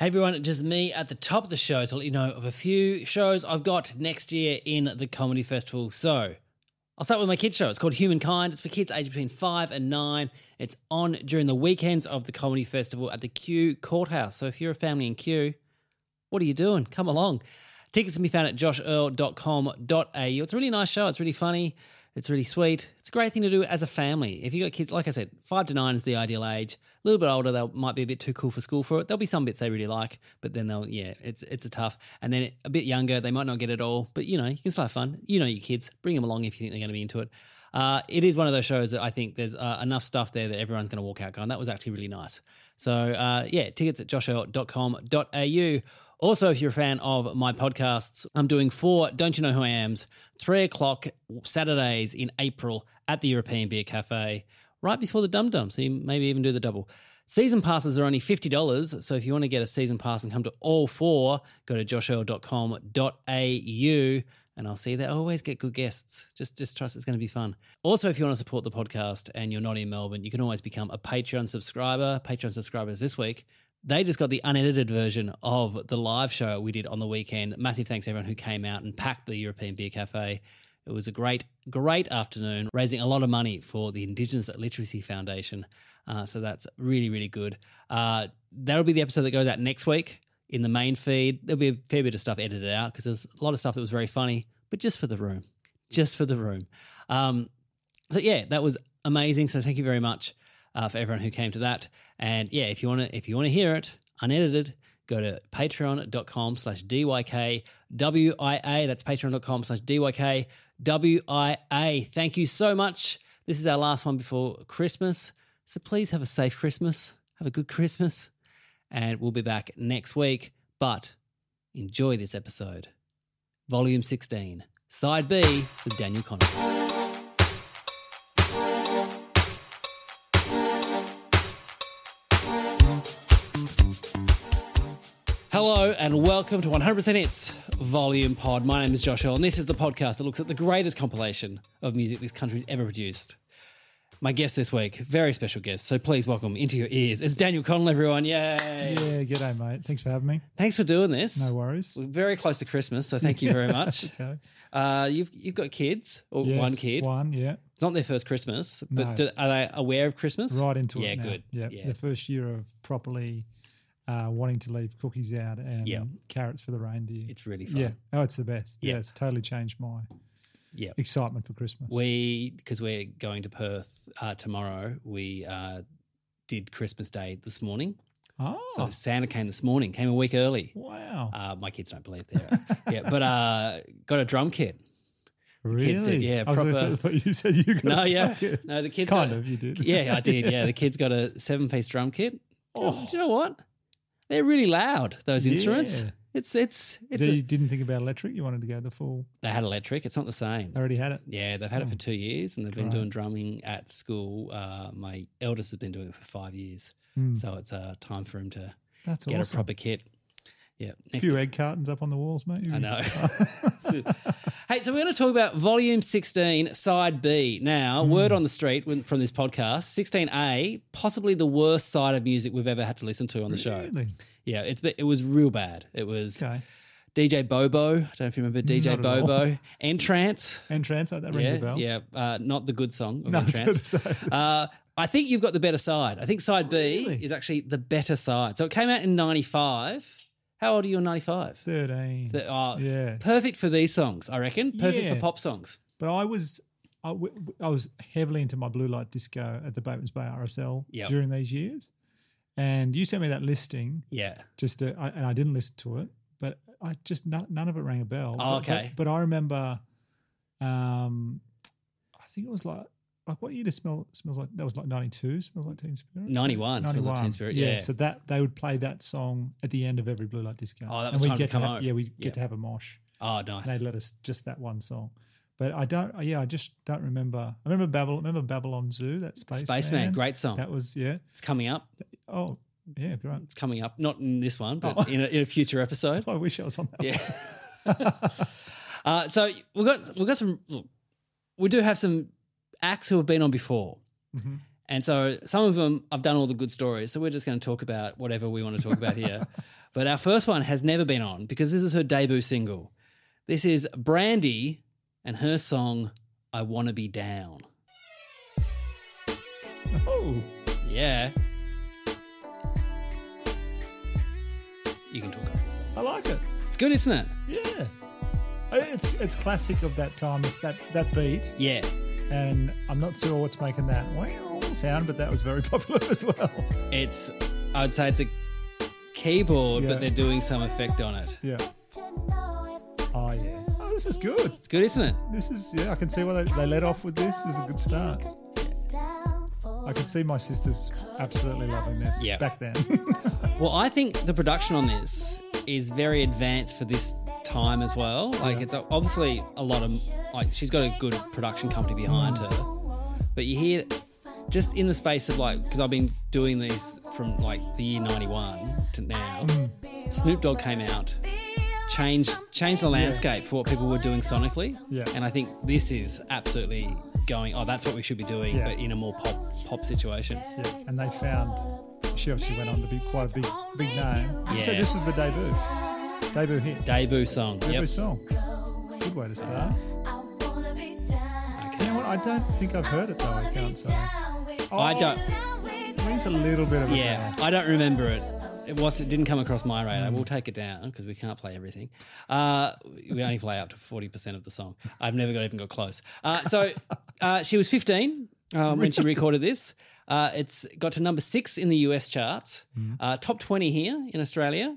Hey everyone, it's just me at the top of the show to let you know of a few shows I've got next year in the Comedy Festival. So, I'll start with my kids' show. It's called Humankind. It's for kids aged between five and nine. It's on during the weekends of the Comedy Festival at the Kew Courthouse. So, if you're a family in Kew, what are you doing? Come along. Tickets can be found at joshearl.com.au. It's a really nice show. It's really funny. It's really sweet. It's a great thing to do as a family. If you've got kids, like I said, five to nine is the ideal age. A little bit older, they might be a bit too cool for school for it. There'll be some bits they really like, but then they'll, yeah, it's it's a tough. And then a bit younger, they might not get it all, but you know, you can still have fun. You know your kids, bring them along if you think they're going to be into it. Uh, it is one of those shows that I think there's uh, enough stuff there that everyone's going to walk out going, that was actually really nice. So, uh, yeah, tickets at joshearl.com.au. Also, if you're a fan of my podcasts, I'm doing four Don't You Know Who I Am's, three o'clock Saturdays in April at the European Beer Cafe, right before the Dum Dum. So you maybe even do the double. Season passes are only $50. So if you want to get a season pass and come to all four, go to joshearl.com.au and I'll see that I always get good guests. Just just trust it's going to be fun. Also, if you want to support the podcast and you're not in Melbourne, you can always become a Patreon subscriber. Patreon subscribers this week they just got the unedited version of the live show we did on the weekend. Massive thanks to everyone who came out and packed the European Beer Cafe. It was a great, great afternoon, raising a lot of money for the Indigenous Literacy Foundation. Uh, so that's really, really good. Uh, that'll be the episode that goes out next week in the main feed. There'll be a fair bit of stuff edited out because there's a lot of stuff that was very funny, but just for the room, just for the room. Um, so yeah, that was amazing. So thank you very much uh, for everyone who came to that. And yeah, if you want to, if you want to hear it unedited, go to patreon.com slash DYKWIA. That's patreon.com slash DYKWIA. Thank you so much. This is our last one before Christmas. So please have a safe Christmas. Have a good Christmas. And we'll be back next week. But enjoy this episode. Volume 16, Side B with Daniel Connolly. Hello and welcome to 100% Hits Volume Pod. My name is Josh Earl, and this is the podcast that looks at the greatest compilation of music this country's ever produced. My guest this week, very special guest, so please welcome into your ears. It's Daniel Connell, everyone. Yay! Yeah, g'day, mate. Thanks for having me. Thanks for doing this. No worries. We're very close to Christmas, so thank you very much. okay. Uh, you've you've got kids or Yes, one kid. One, yeah. It's not their first Christmas, but No. do, are they aware of Christmas? Right into yeah, it. now. good. Yeah. yeah. The first year of properly uh, wanting to leave cookies out and Yeah. carrots for the reindeer. It's really fun. yeah. Oh, it's the best. Yeah. Yeah. It's totally changed my Yeah. excitement for Christmas. We because we're going to Perth uh, tomorrow. We uh, did Christmas Day this morning. oh, So Santa came this morning, came a week early. wow. Uh, my kids don't believe that. yeah, but uh, got a drum kit. really? kids did, yeah, I, proper- say- I thought you said you got No, a yeah, kit. no, the kids Kind got- of, you did. Yeah, I did. Yeah, the kids got a seven-piece drum kit. Oh, do you know what? They're really loud. Those instruments. Yeah. It's it's it's. so a- you didn't think about electric? You wanted to go the full. they had electric. It's not the same. I already had it. Yeah, they've had it for two years, and they've been great. doing drumming at school. Uh, my eldest has been doing it for five years, Mm, so it's uh, time for him to that's get awesome. a proper kit. Yeah, A few egg cartons up on the walls, mate. I know. hey, so we're going to talk about volume 16, side B. Now, Hmm. word on the street from this podcast 16A, possibly the worst side of music we've ever had to listen to on the show. Yeah, it's it was real bad. It was Okay. DJ Bobo. I don't know if you remember DJ Not at all. Bobo. Entrance. Entrance, that rings yeah, a bell. yeah. Uh, not the good song of No, I Entrance. Uh, I think you've got the better side. I think side B Really? is actually the better side. So it came out in 95. How old are you in 95? 13. The- oh, Yeah. Perfect for these songs, I reckon. Perfect Yeah. for pop songs. But I was I, w- I was heavily into my blue light disco at the Batemans Bay RSL Yep. during these years. And you sent me that listing Yeah. just to, I, and I didn't listen to it, but I just none, none of it rang a bell. Oh, But- okay. But, but I remember, um, I think it was like like what year did smell smells like that was like ninety two smells like Teen Spirit 91, Smells Like Teen Spirit, yeah. So that they would play that song at the end of every blue light disco. Oh, that and we'd time to come have. Yeah, we Yeah. get to have a mosh. Oh, nice. And they let us just that one song. But I don't. Yeah, I just don't remember. I remember Babylon. Remember Babylon Zoo? That space Spaceman, great song. That was yeah. It's coming up. Oh yeah, great. It's coming up. Not in this one, but Oh. in, a, in a future episode. I wish I was on that. Yeah. uh, so we've got we've got some. Look, we do have some acts who have been on before, Mm-hmm. and so some of them I've done all the good stories. So we're just going to talk about whatever we want to talk about here. But our first one has never been on because this is her debut single. This is Brandy and her song "I Want to Be Down." Oh, Yeah. You can talk the song. I like it. It's good, isn't it? Yeah. Uh, it's it's classic of that time. It's that that beat, Yeah. and I'm not sure what's making that wow sound, but that was very popular as well. It's, I would say it's a keyboard, Yeah. but they're doing some effect on it. Yeah. This is good. It's good, isn't it? This is yeah. I can see why they, they let off with this. This is a good start. I can see my sisters absolutely loving this Yeah. back then. Well, I think the production on this is very advanced for this time as well. Like, it's obviously a lot of, like, she's got a good production company behind her. But you hear just in the space of, like, because I've been doing these from, like, the year 91 to now, mm. Snoop Dogg came out. Changed changed the landscape for what people were doing sonically, Yeah. and I think this is absolutely going. Oh, that's what we should be doing, Yeah. but in a more pop pop situation. yeah. And they found she obviously went on to be quite a big big name. You said this was the debut. Debut hit. Debut song. Debut Yep. song. Good way to start. Okay. You know what? I don't think I've heard it though. I can't say. I don't. Oh. There's a little bit of a Yeah, I don't remember it. It was. It didn't come across my radar. We'll take it down because we can't play everything. Uh, we only play up to forty percent of the song. I've never got even got close. Uh, so uh, she was fifteen um, when she recorded this. Uh, it's got to number six in the US charts, uh, top twenty here in Australia.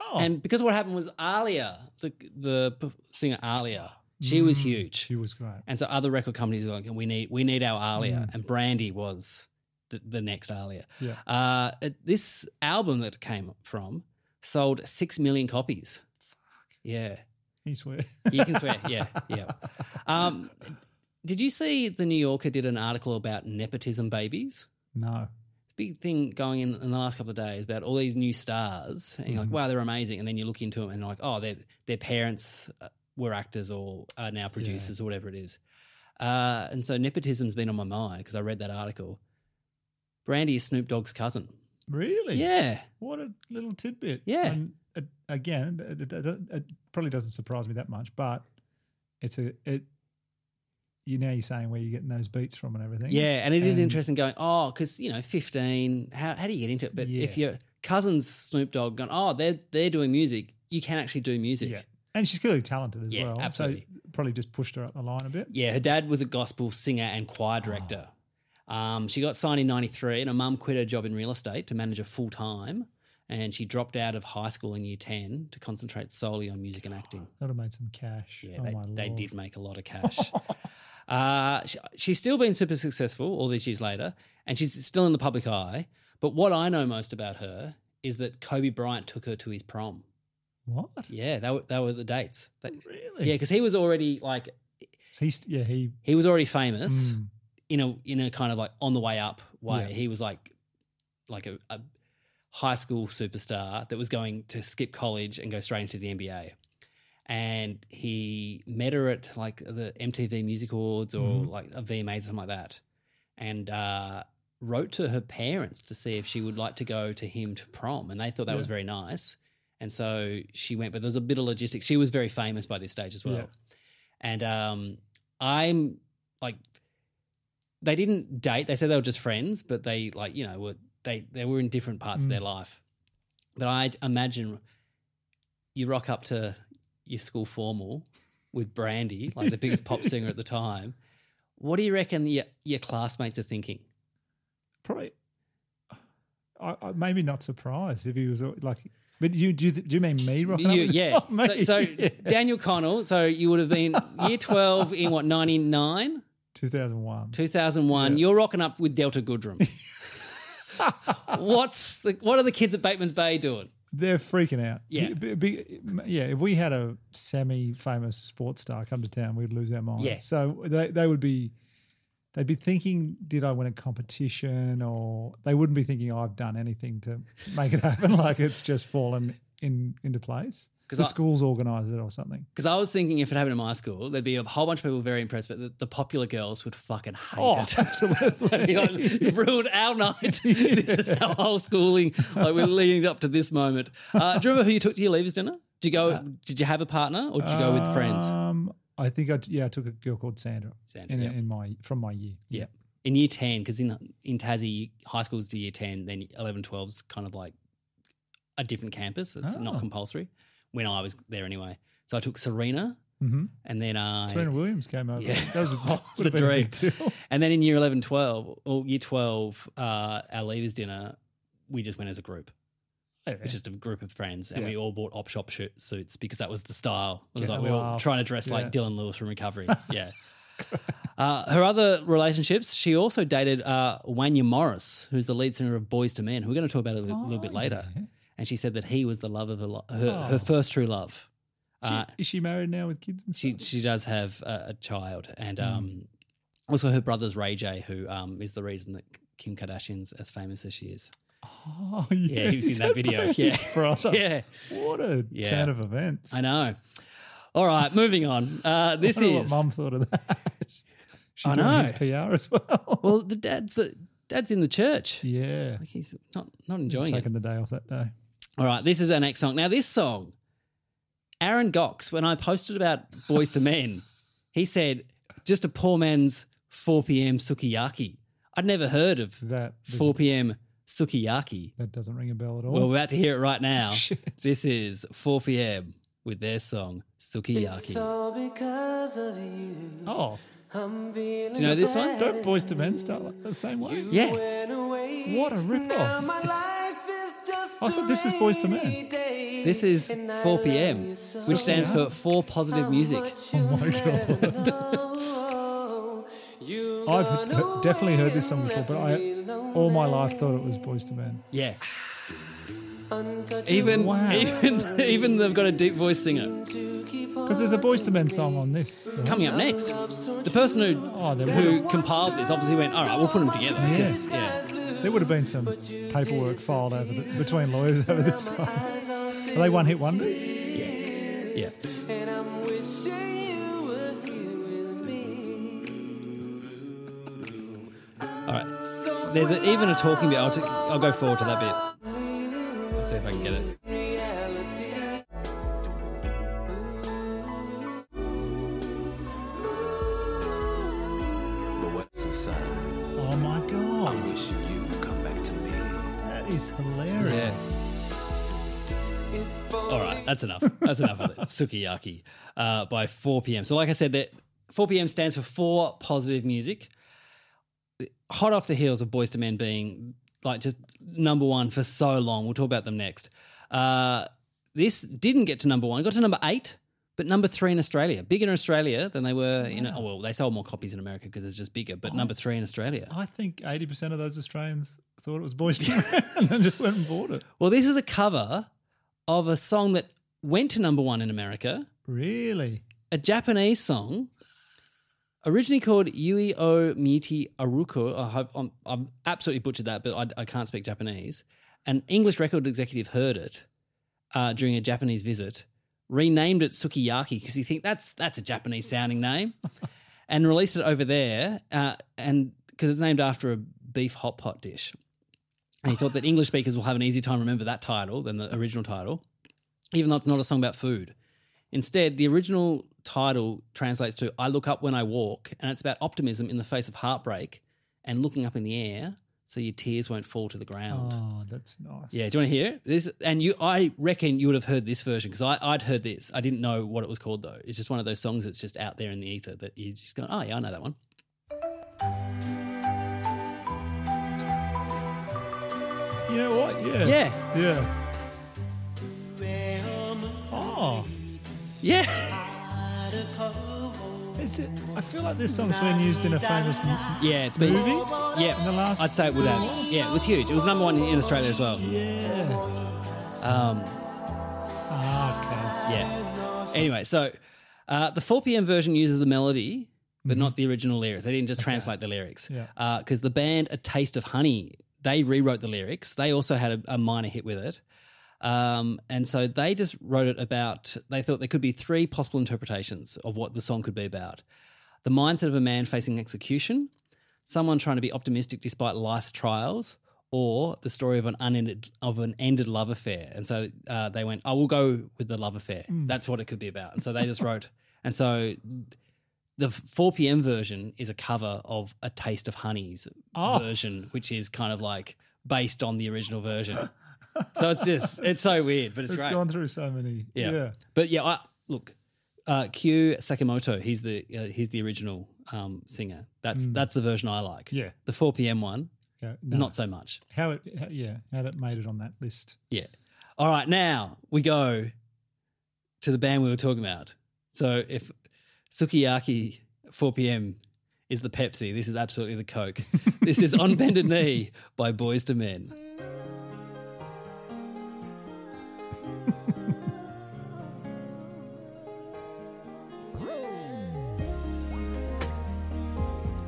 Oh. And because what happened was Aaliyah, the the singer Aaliyah, she was huge. She was great. And so other record companies are like, we need we need our Aaliyah, Mm. and Brandy was the, the next Aaliyah. Yeah. Uh, it- this album that came from sold six million copies. Fuck. Yeah, He swear. you can swear. yeah, yeah. Um, did you see the New Yorker did an article about nepotism babies? no. It's a big thing going in in the last couple of days about all these new stars, and you're like, wow, they're amazing. And then you look into them and you're like, oh, their their parents uh, were actors or are now producers or whatever it is. Uh, and so nepotism's been on my mind because I read that article. Brandy is Snoop Dogg's cousin. Really? Yeah, What a little tidbit. Yeah. And uh, it, again, it, it, it- probably doesn't surprise me that much, but it's a it. You know, you're saying where you're getting those beats from and everything. yeah, and it is And- interesting going, oh, because you know, fifteen. How how do you get into it? But if your cousin's Snoop Dogg, going, oh, they're they're doing music, you can actually do music. Yeah. And she's clearly talented as Yeah, well. absolutely. So probably just pushed her up the line a bit. Yeah, her dad was a gospel singer and choir Oh. Um, she got signed in 93 and her mum quit her job in real estate to manage her full time. And she dropped out of high school in year 10 to concentrate solely on music and acting. That would have made some cash. Yeah, oh they, they did make a lot of cash. uh, she, she's still been super successful all these years later, and she's still in the public eye. But what I know most about her is that Kobe Bryant took her to his prom. What? Yeah, they were, they were the dates. They- Really? yeah, because he was already like, So he's, yeah, he. he was already famous. Mm, in a in a kind of like on the way up way. Yeah. He was like like a, a high school superstar that was going to skip college and go straight into the NBA. And he met her at like the MTV Music Awards or Mhm. like a VMAs or something like that, and uh, wrote to her parents to see if she would like to go to him to prom, and they thought that was very nice. And so she went, but there was a bit of logistics. She was very famous by this stage as well. Yeah. And um, I'm like, they didn't date. They said they were just friends, but they like you know were they they were in different parts of their Mm. life. But I imagine you rock up to your school formal with Brandy, like the biggest pop singer at the time. What do you reckon your, your classmates are thinking? Probably, I, I maybe not surprised if he was like. But you do you, do you mean me? Rocking up You, yeah. Oh, me, so, so yeah. Daniel Connell, so you would have been year 12 in what, 99? 2001. 2001. You're rocking up with Delta Goodrem. What's the, what are the kids at Bateman's Bay doing? They're freaking out. Yeah. Be- be- yeah. If we had a semi-famous sports star come to town, we'd lose our minds. Yeah. So they they would be, they'd be thinking, did I win a competition? Or they wouldn't be thinking I've done anything to make it happen. like it's just fallen in into place. 'Cause The I- school's organised it or something. Because I was thinking if it happened in my school, there'd be a whole bunch of people very impressed, but the, the popular girls would fucking hate Oh, it. absolutely. Like, You've ruined our night. this is our whole schooling. Like we're leading up to this moment. Uh, do you remember who you took to your leavers dinner? Did you go? did you have a partner, or did you go with friends? Um, I think I yeah I took a girl called Sandra. Sandra, in, yep. in my from my year. Yeah. In year 10, because in, in Tassie, high school's to year 10, then 11, 12's kind of like a different campus. It's not Oh. compulsory when I was there anyway. So I took Serena Mm-hmm. and then I. Serena Williams came over. Yeah. That was a, Oh, the been a big dream. deal. And then in year 11, 12, or year 12, uh, our leavers dinner, we just went as a group. It was just a group of friends, and Yeah. we all bought op shop shirt suits because that was the style. It was Get like we were laugh. trying to dress Yeah. like Dylan Lewis from Recovery. yeah. Uh, her other relationships, she also dated uh, Wanya Morris, who's the lead singer of Boyz II Men. who We're going to talk about a little, little bit Oh, later. yeah. And she said that he was the love of her, lo- her, her Oh. first true love. She- Uh, is she married now with kids and she stuff? she does have a, a child, and Hmm. um, also her brother's Ray J, who um, is the reason that Kim Kardashian's as famous as she is. oh, Yeah, he was in that video. Yeah, brother. yeah, What a Yeah. turn of events. I know. All right, moving on. Uh, this is what mum thought of that. She I know. his PR as well. well, the dad's uh, dad's in the church. yeah. Like he's not not enjoying it. Taking the day off that day. All right, this is our next song. Now, this song, Aaron Gox, when I posted about Boyz II Men, he said, just a poor man's 4 p.m. sukiyaki. I'd never heard of that 4 p.m. sukiyaki. That doesn't ring a bell at all. Well, we're about to hear it right now. This is 4 p.m. with their song, Sukiyaki. oh, Do you know this one? don't Boyz II Men start like the same way? Yeah. What a rip-off. I thought this is Boyz II Men. This is 4 p.m., which stands for For Positive Music. Oh my god. I've he- definitely heard this song before, but I all my life thought it was Boyz II Men. Yeah. Even, Wow. even, even they've got a deep voice singer. Because there's a Boyz II Men song on this. right? Coming up next, the person who Oh, who compiled this obviously went, all right, we'll put them together. 'cause, yeah. There would have been some paperwork filed over the, between lawyers over this one. Are they one hit wonders? Yeah. Yeah. All right. There's a, even a talking bit. I'll, t- I'll go forward to that bit. Let's see if I can get it. That's enough. That's enough of it. Sukiyaki uh, by 4 p.m. So, like I said, that 4 p.m. stands for four positive music. Hot off the heels of Boyz II Men being like just number one for so long. We'll talk about them next. Uh, this didn't get to number one. It got to number eight, but number three in Australia. Bigger in Australia than they were in. Oh, well, they sold more copies in America because it's just bigger. But number three in Australia. I think 80% of those Australians thought it was Boyz II Men and then just went and bought it. Well, this is a cover of a song that went to number one in America. Really? a Japanese song originally called Yui o Miti Aruko. I I'm absolutely butchered that, but I, I can't speak Japanese. An English record executive heard it uh, during a Japanese visit, renamed it Sukiyaki because he think that's that's a Japanese sounding name, and released it over there. Uh, and because it's named after a beef hot pot dish. And he thought that English speakers will have an easy time remember that title than the original title, even though it's not a song about food. Instead, the original title translates to I look up when I walk, and it's about optimism in the face of heartbreak and looking up in the air so your tears won't fall to the ground. Oh, that's nice. Yeah, do you want to hear it? This and you, I reckon you would have heard this version because I'd heard this. I didn't know what it was called though. It's just one of those songs that's just out there in the ether that you just go, oh yeah, I know that one. You know what? Yeah. Yeah, Yeah. Oh, yeah, is it? I feel like this song's been used in a famous. m- yeah. It's been Movie? Yeah, In the last- I'd say it would have. Yeah, it was huge. It was number one in Australia as well. Yeah. Um, Ah, okay. Yeah. Anyway, so uh, the 4 p.m. version uses the melody, but not the original lyrics. They didn't just translate the lyrics. Yeah. Because the band A Taste of Honey, they rewrote the lyrics. They also had a, a minor hit with it. Um, and so they just wrote it about, they thought there could be three possible interpretations of what the song could be about the mindset of a man facing execution, someone trying to be optimistic despite life's trials, or the story of an unended of an ended love affair. And so uh, they went, "I will go with the love affair." That's what it could be about. And so they just wrote, and so the 4 p.m. version is a cover of a Taste of Honey's Oh. version, which is kind of like based on the original version. so it's just it's so weird, but it's, It's great. gone through so many. Yeah. Yeah. But yeah, I, look, uh, Kyu Sakamoto, he's the uh, he's the original um, singer. That's that's the version I like. Yeah. The 4 p.m. one, Okay, no. not so much. how it. How, yeah. How it made it on that list. Yeah. All right, now we go to the band we were talking about. So if Sukiyaki 4 p.m. is the Pepsi, this is absolutely the Coke. this is On Bended Knee by Boyz II Men.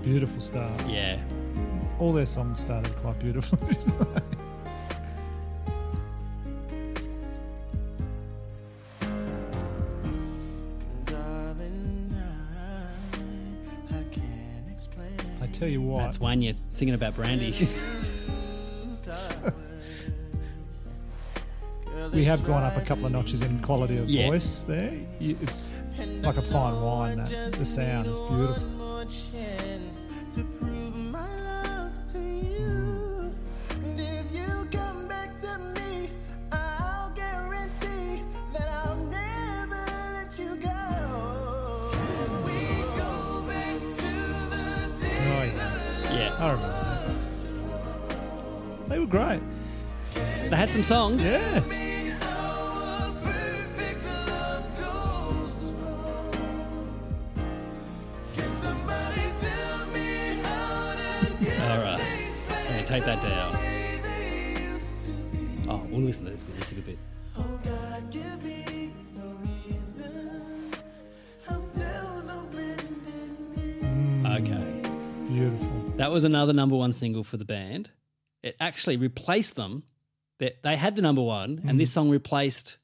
Beautiful start. Yeah. All their songs started quite beautiful. I tell you what. That's when you're singing about brandy. we have gone up a couple of notches in quality of Yeah. voice there. It's like a fine wine. That the sound is beautiful. Songs. Yeah. All right. Take that down. Oh, we'll listen to this, this is a bit. Okay. Beautiful. That was another number one single for the band. It actually replaced them. They, they had the number one, and this song replaced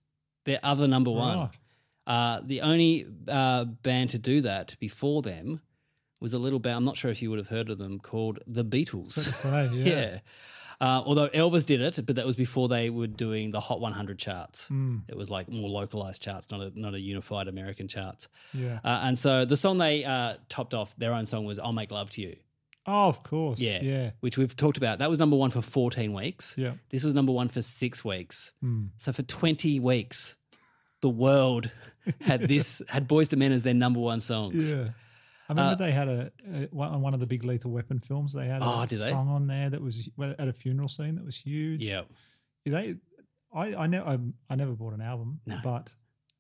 their other number one. Right. Uh, the only uh, band to do that before them was a little band. I'm not sure if you would have heard of them called the Beatles. So, yeah. yeah. Uh, although Elvis did it, but that was before they were doing the Hot 100 charts. It was like more localized charts, not a not a unified American charts. Yeah. Uh, and so the song they uh, topped off their own song was "I'll Make Love to You." Oh, of course. Yeah, Yeah. which we've talked about. That was number one for 14 weeks. Yeah. This was number one for six weeks. Hmm. So for 20 weeks, the world had this had Boyz II Men as their number one songs. Yeah. I remember they had a, a one- on one of the big Lethal Weapon films. They had a Oh, did they? song on there that was at a funeral scene that was huge. Yeah. they. I I never I, I never bought an album, No. but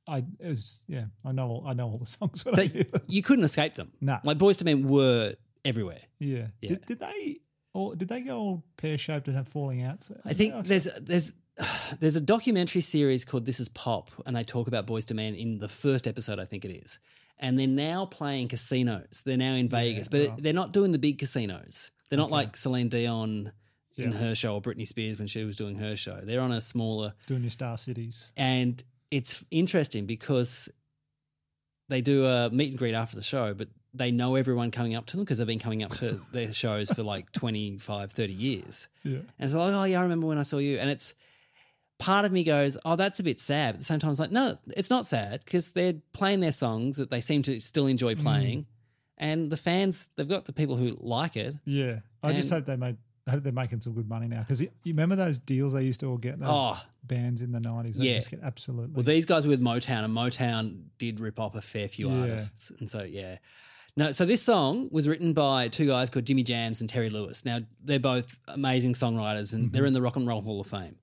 I it was yeah I know all, I know all the songs They, you couldn't escape them. No. Like Boyz II Men were everywhere. Yeah. Yeah. Did, did they or did they go all pear shaped and have falling outs? I think there's there's there's a documentary series called This Is Pop, and they talk about Boyz II Men in the first episode, I think it is. And they're now playing casinos. They're now in Vegas, but right. they're not doing the big casinos. They're not like Celine Dion in Yeah. her show or Britney Spears when she was doing her show. They're on a smaller, doing your Star Cities. and it's interesting because they do a meet and greet after the show, but they know everyone coming up to them because they've been coming up to their shows for like 25, 30 years. Yeah. And it's like, oh yeah, I remember when I saw you. And it's part of me goes, oh, that's a bit sad. But at the same time, it's like, no, it's not sad because they're playing their songs that they seem to still enjoy mm. playing. And the fans, they've got the people who like it. Yeah. I just hope they made I hope they're making some good money now because you remember those deals they used to all get those Oh. bands in the nineties. They Yeah. just get absolutely. Well, these guys were with Motown, and Motown did rip off a fair few Yeah. artists, and so yeah. No, so this song was written by two guys called Jimmy Jams and Terry Lewis. Now they're both amazing songwriters, and Mm-hmm. they're in the Rock and Roll Hall of Fame.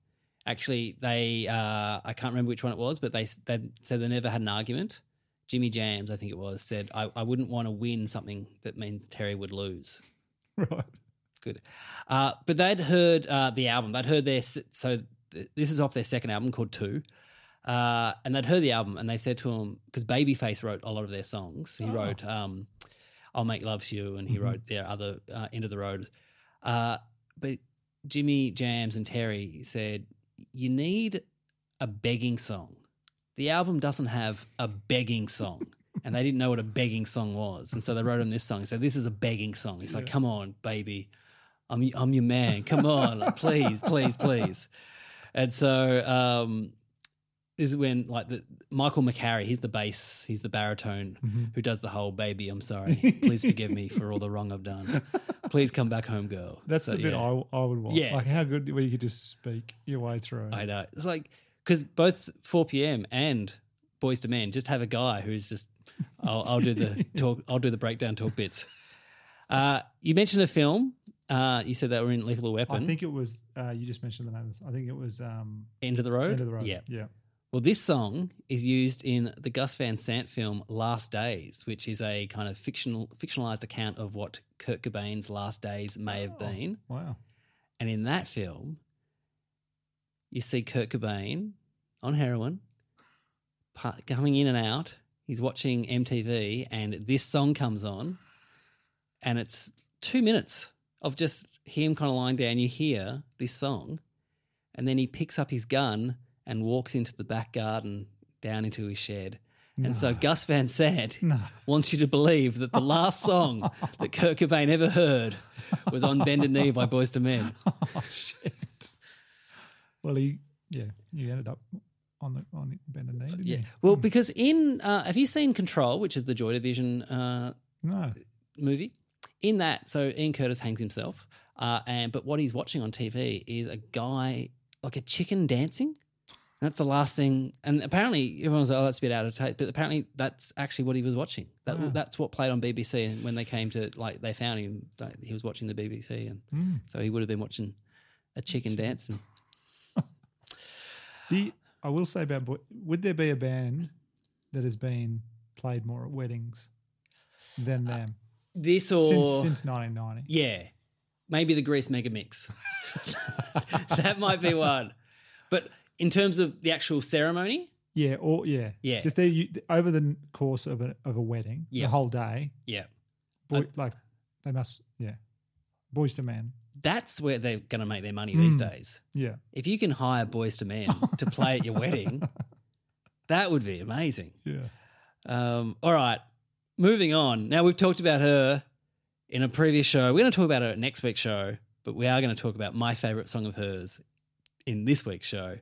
Actually, they uh, I can't remember which one it was, but they they said they never had an argument. Jimmy Jams, I think it was, said I, I wouldn't want to win something that means Terry would lose. right. Good. Uh, but they'd heard uh, the album. They'd heard their so th- this is off their second album called Two, uh, and they'd heard the album and they said to him because Babyface wrote a lot of their songs. He wrote um, "I'll Make Love to You" and he wrote their other uh, "End of the Road." Uh, but Jimmy Jams and Terry said you need a begging song. The album doesn't have a begging song. And they didn't know what a begging song was. And so they wrote him this song. He said, This is a begging song. He's like, Come on, baby. I'm, I'm your man. Come on. please, please, please. And so um, is when, like, the Michael McCary, he's the bass, he's the baritone who does the whole baby, I'm sorry. Please forgive me for all the wrong I've done. Please come back home, girl. That's So, the bit yeah. I, I would want. Yeah. Like how good where you could just speak your way through. I know. It's like because both 4 p.m. and Boyz II Men just have a guy who's just I'll, I'll do the talk. I'll do the breakdown talk bits. Uh, you mentioned a film. Uh, you said that were in Lethal Weapon. I think it was uh, you just mentioned the name. I think it was um, End of the Road. End of the Road. Yeah. yeah. Well, this song is used in the Gus Van Sant film Last Days, which is a kind of fictional fictionalized account of what Kurt Cobain's last days may have oh, been. Wow. And in that film, you see Kurt Cobain on heroin, coming in and out. He's watching MTV, and this song comes on, and it's two minutes of just him kind of lying down. You hear this song, and then he picks up his gun and walks into the back garden down into his shed. And so Gus Van Sant wants you to believe that the last song that Kurt Cobain ever heard was on Bended Knee by Boyz II Men. Oh shit. Well, he yeah, you ended up on the on bended knee, didn't Yeah. you? Well, because in uh, have you seen Control, which is the Joy Division uh, No. movie? In that, so Ian Curtis hangs himself, uh, and but what he's watching on TV is a guy like a chicken dancing. That's the last thing, and apparently everyone was like, "Oh, that's a bit out of taste," but apparently that's actually what he was watching. That hmm. that's what played on BBC, and when they came to like they found him, like, he was watching the BBC, and hmm. so he would have been watching a chicken dancing. The I will say about would there be a band that has been played more at weddings than uh, them This or since since 1990? Yeah. Maybe the Grease Mega Mix. that might be one. But in terms of the actual ceremony, Yeah, or yeah, Yeah. Just there, you, over the course of a of a wedding, Yeah. the whole day, yeah. boy, like they must, yeah, Boyz II Men, That's where they're going to make their money these Mm. days. yeah. If you can hire Boyz II Men to play at your wedding, that would be amazing. Yeah. Um, all right, moving on. Now we've talked about her in a previous show. We're going to talk about her at next week's show, but we are going to talk about my favorite song of hers in this week's show.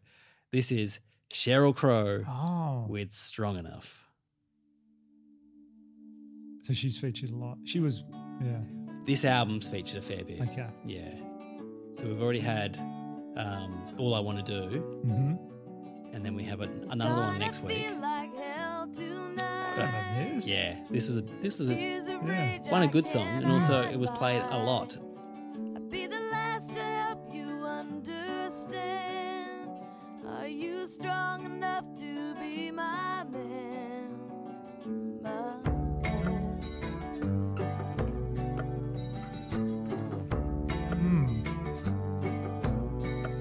This is Sheryl Crow Oh, with Strong Enough. so she's featured a lot. She was, yeah. This album's featured a fair bit. Okay. Yeah. So we've already had um, All I Want to Do, Mm-hmm. and then we have an, another one next week. This. Yeah, this was a this was a Yeah. one a good song, and also it was played a lot.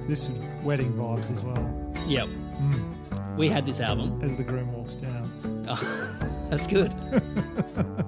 This wedding vibes as well. Yep, mm. we had this album. As the groom walks down. Oh, that's good.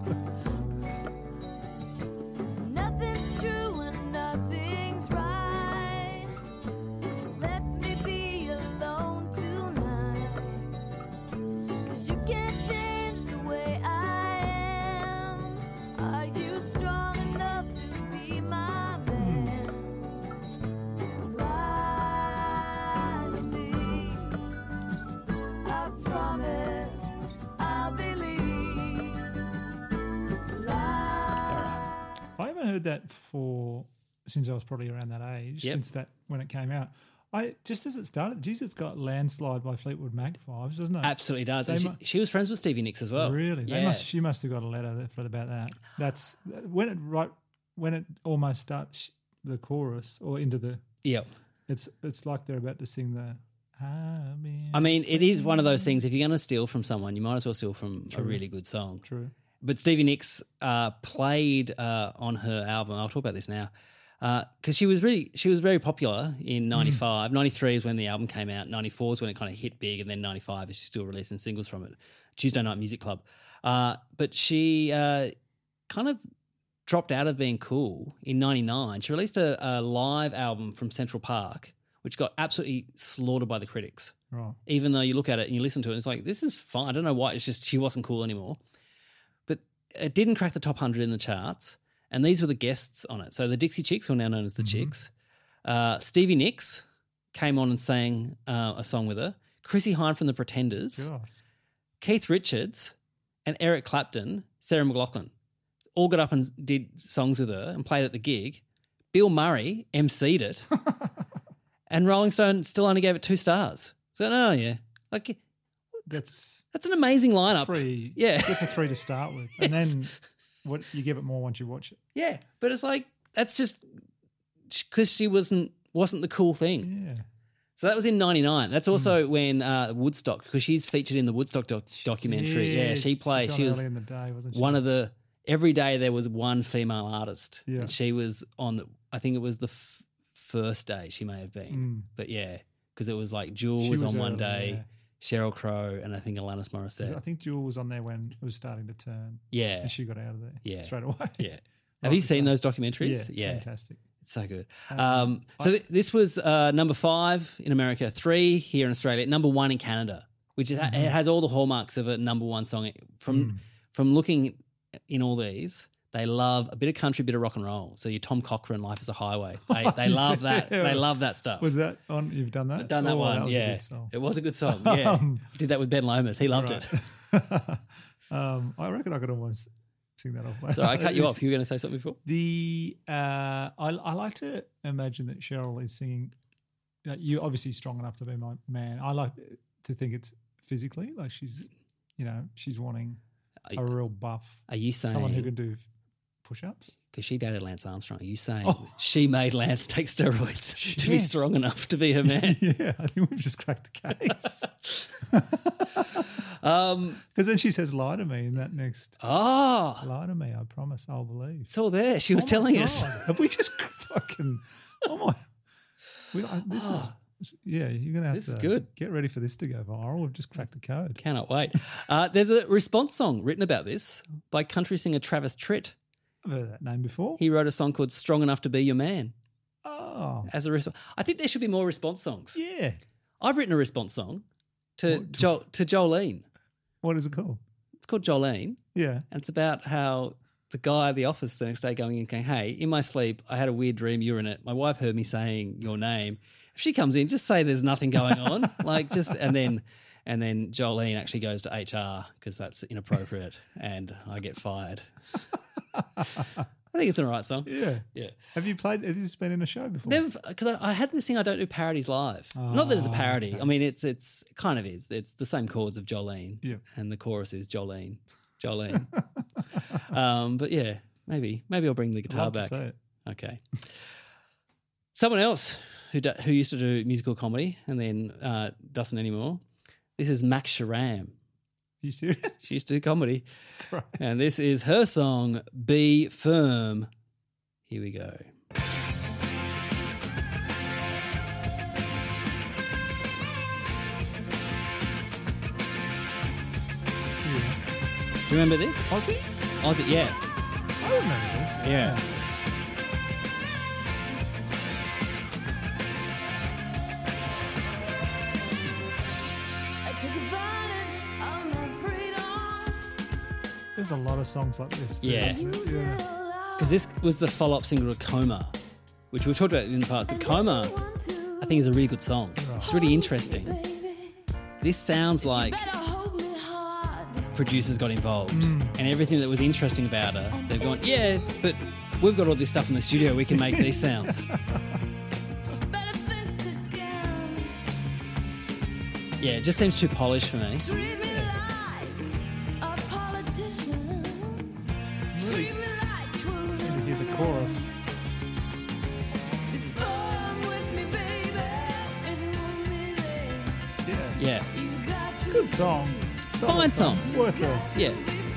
Yep. since that when it came out. I just as it started, Jesus got "Landslide" by Fleetwood Mac vibes, doesn't it? Absolutely does. They she, she was friends with Stevie Nicks as well. Really? They Yeah. must. She must have got a letter for about that. That's when it right when it almost starts the chorus or into the. Yep. It's it's like they're about to sing the. "I've I mean, it is one of those things. If you're going to steal from someone, you might as well steal from a really good song. True. But Stevie Nicks uh, played uh, on her album. I'll talk about this now because she was really she was very popular in '95. '93 is when the album came out. '94 is when it kind of hit big, and then '95 is she's still releasing singles from it. Tuesday Night Music Club. Uh, but she uh, kind of dropped out of being cool in '99. She released a, a live album from Central Park, which got absolutely slaughtered by the critics Right. even though you look at it and you listen to it, it's like this is fine. I don't know why. It's just she wasn't cool anymore. But it didn't crack the top hundred in the charts, and these were the guests on it. So the Dixie Chicks, who are now known as the Chicks, uh, Stevie Nicks came on and sang uh, a song with her. Chrissie Hynde from the Pretenders, God. Keith Richards, and Eric Clapton, Sarah McLachlan, all got up and did songs with her and played at the gig. Bill Murray emceed it, and Rolling Stone still only gave it two stars. So, oh yeah, like That's that's an amazing lineup. three. Yeah. It's a three to start with, and Yes. then what you give it more once you watch it. Yeah, but it's like that's just because she wasn't wasn't the cool thing. Yeah. So that was in '99. That's also when uh, Woodstock, because she's featured in the Woodstock doc- documentary. Yeah, she Yes. played. She was in the day, wasn't she? one of the every day there was one female artist. Yeah. and she was on. I think it was the f- first day she may have been, Mm. but yeah, because it was like Jewel was, was on one day, yeah. Sheryl Crow, and I think Alanis Morissette. I think Jewel was on there when it was starting to turn, yeah, and she got out of there. Yeah. straight away. yeah. Have you seen those documentaries? Yeah, fantastic. It's so good. Um, Um, so th- this was uh, number five in America, three here in Australia, number one in Canada, which is, Mm-hmm. it has all the hallmarks of a number one song. From Mm. from looking in all these, they love a bit of country, a bit of rock and roll. So your Tom Cochrane, Life is a Highway. They, they love that. They love that stuff. Was that on? You've done that? I've done that Oh, one. That yeah, a good song. it was a good song. Yeah, Um, did that with Ben Lomas. He loved Right. it. um, I reckon I could almost sing that off. So I cut you off. You were going to say something before? The uh, I, I like to imagine that Sheryl is singing. uh, You're obviously strong enough to be my man. I like to think it's physically like she's, you know, she's wanting a real buff, Are you saying someone who can do push-ups. because she dated Lance Armstrong. Are you saying Oh. she made Lance take steroids to be strong enough to be her man? yeah, I think we've just cracked the case. um, Because then she says, "Lie to me," in that next oh, lie to me. I promise, I'll believe. it's all there. She was Oh telling us. Have we just fucking? Oh my! We, I, this is yeah. You're gonna have This to is good. Get ready for this to go viral. We've just cracked the code. Cannot wait. Uh, there's a response song written about this by country singer Travis Tritt. I've heard that name before. He wrote a song called "Strong Enough to Be Your Man." oh As a response, I think there should be more response songs. yeah. I've written a response song to jo- to Jolene. What is it called? It's called Jolene. Yeah. And it's about how the guy at the office the next day going in going, Hey, in my sleep, I had a weird dream. You were in it. My wife heard me saying your name. If she comes in, just say there's nothing going on. like just and then and then Jolene actually goes to HR because that's inappropriate and I get fired. I think it's an alright song. Yeah. Yeah. Have you played? Have you been in a show before? Never, because I, I had this thing. I don't do parodies live. Not that it's a Oh, parody. okay. I mean, it's it's it kind of is. It's the same chords of Jolene. Yeah. And the chorus is Jolene, Jolene. um, but yeah, maybe maybe I'll bring the guitar back. Okay. Someone else who do, who used to do musical comedy and then uh, doesn't anymore. This is Max Sharam. You serious? She used to do comedy, Christ. and this is her song "Be Firm." Here we go. Do you remember this? Aussie? Aussie, yeah. I remember this. Yeah. There's a lot of songs like this. too, Yeah. isn't it? Use yeah. Because this was the follow up single to Coma, which we've talked about in the past. But Coma, I think, is a really good song. It's really interesting. This sounds like Better hold me hard. producers got involved mm. and everything that was interesting about her, they've gone, yeah, but We've got all this stuff in the studio. We can make these sounds. Better think again. Yeah, it just seems too polished for me. Song. Solid Fine song. Worth a Yeah.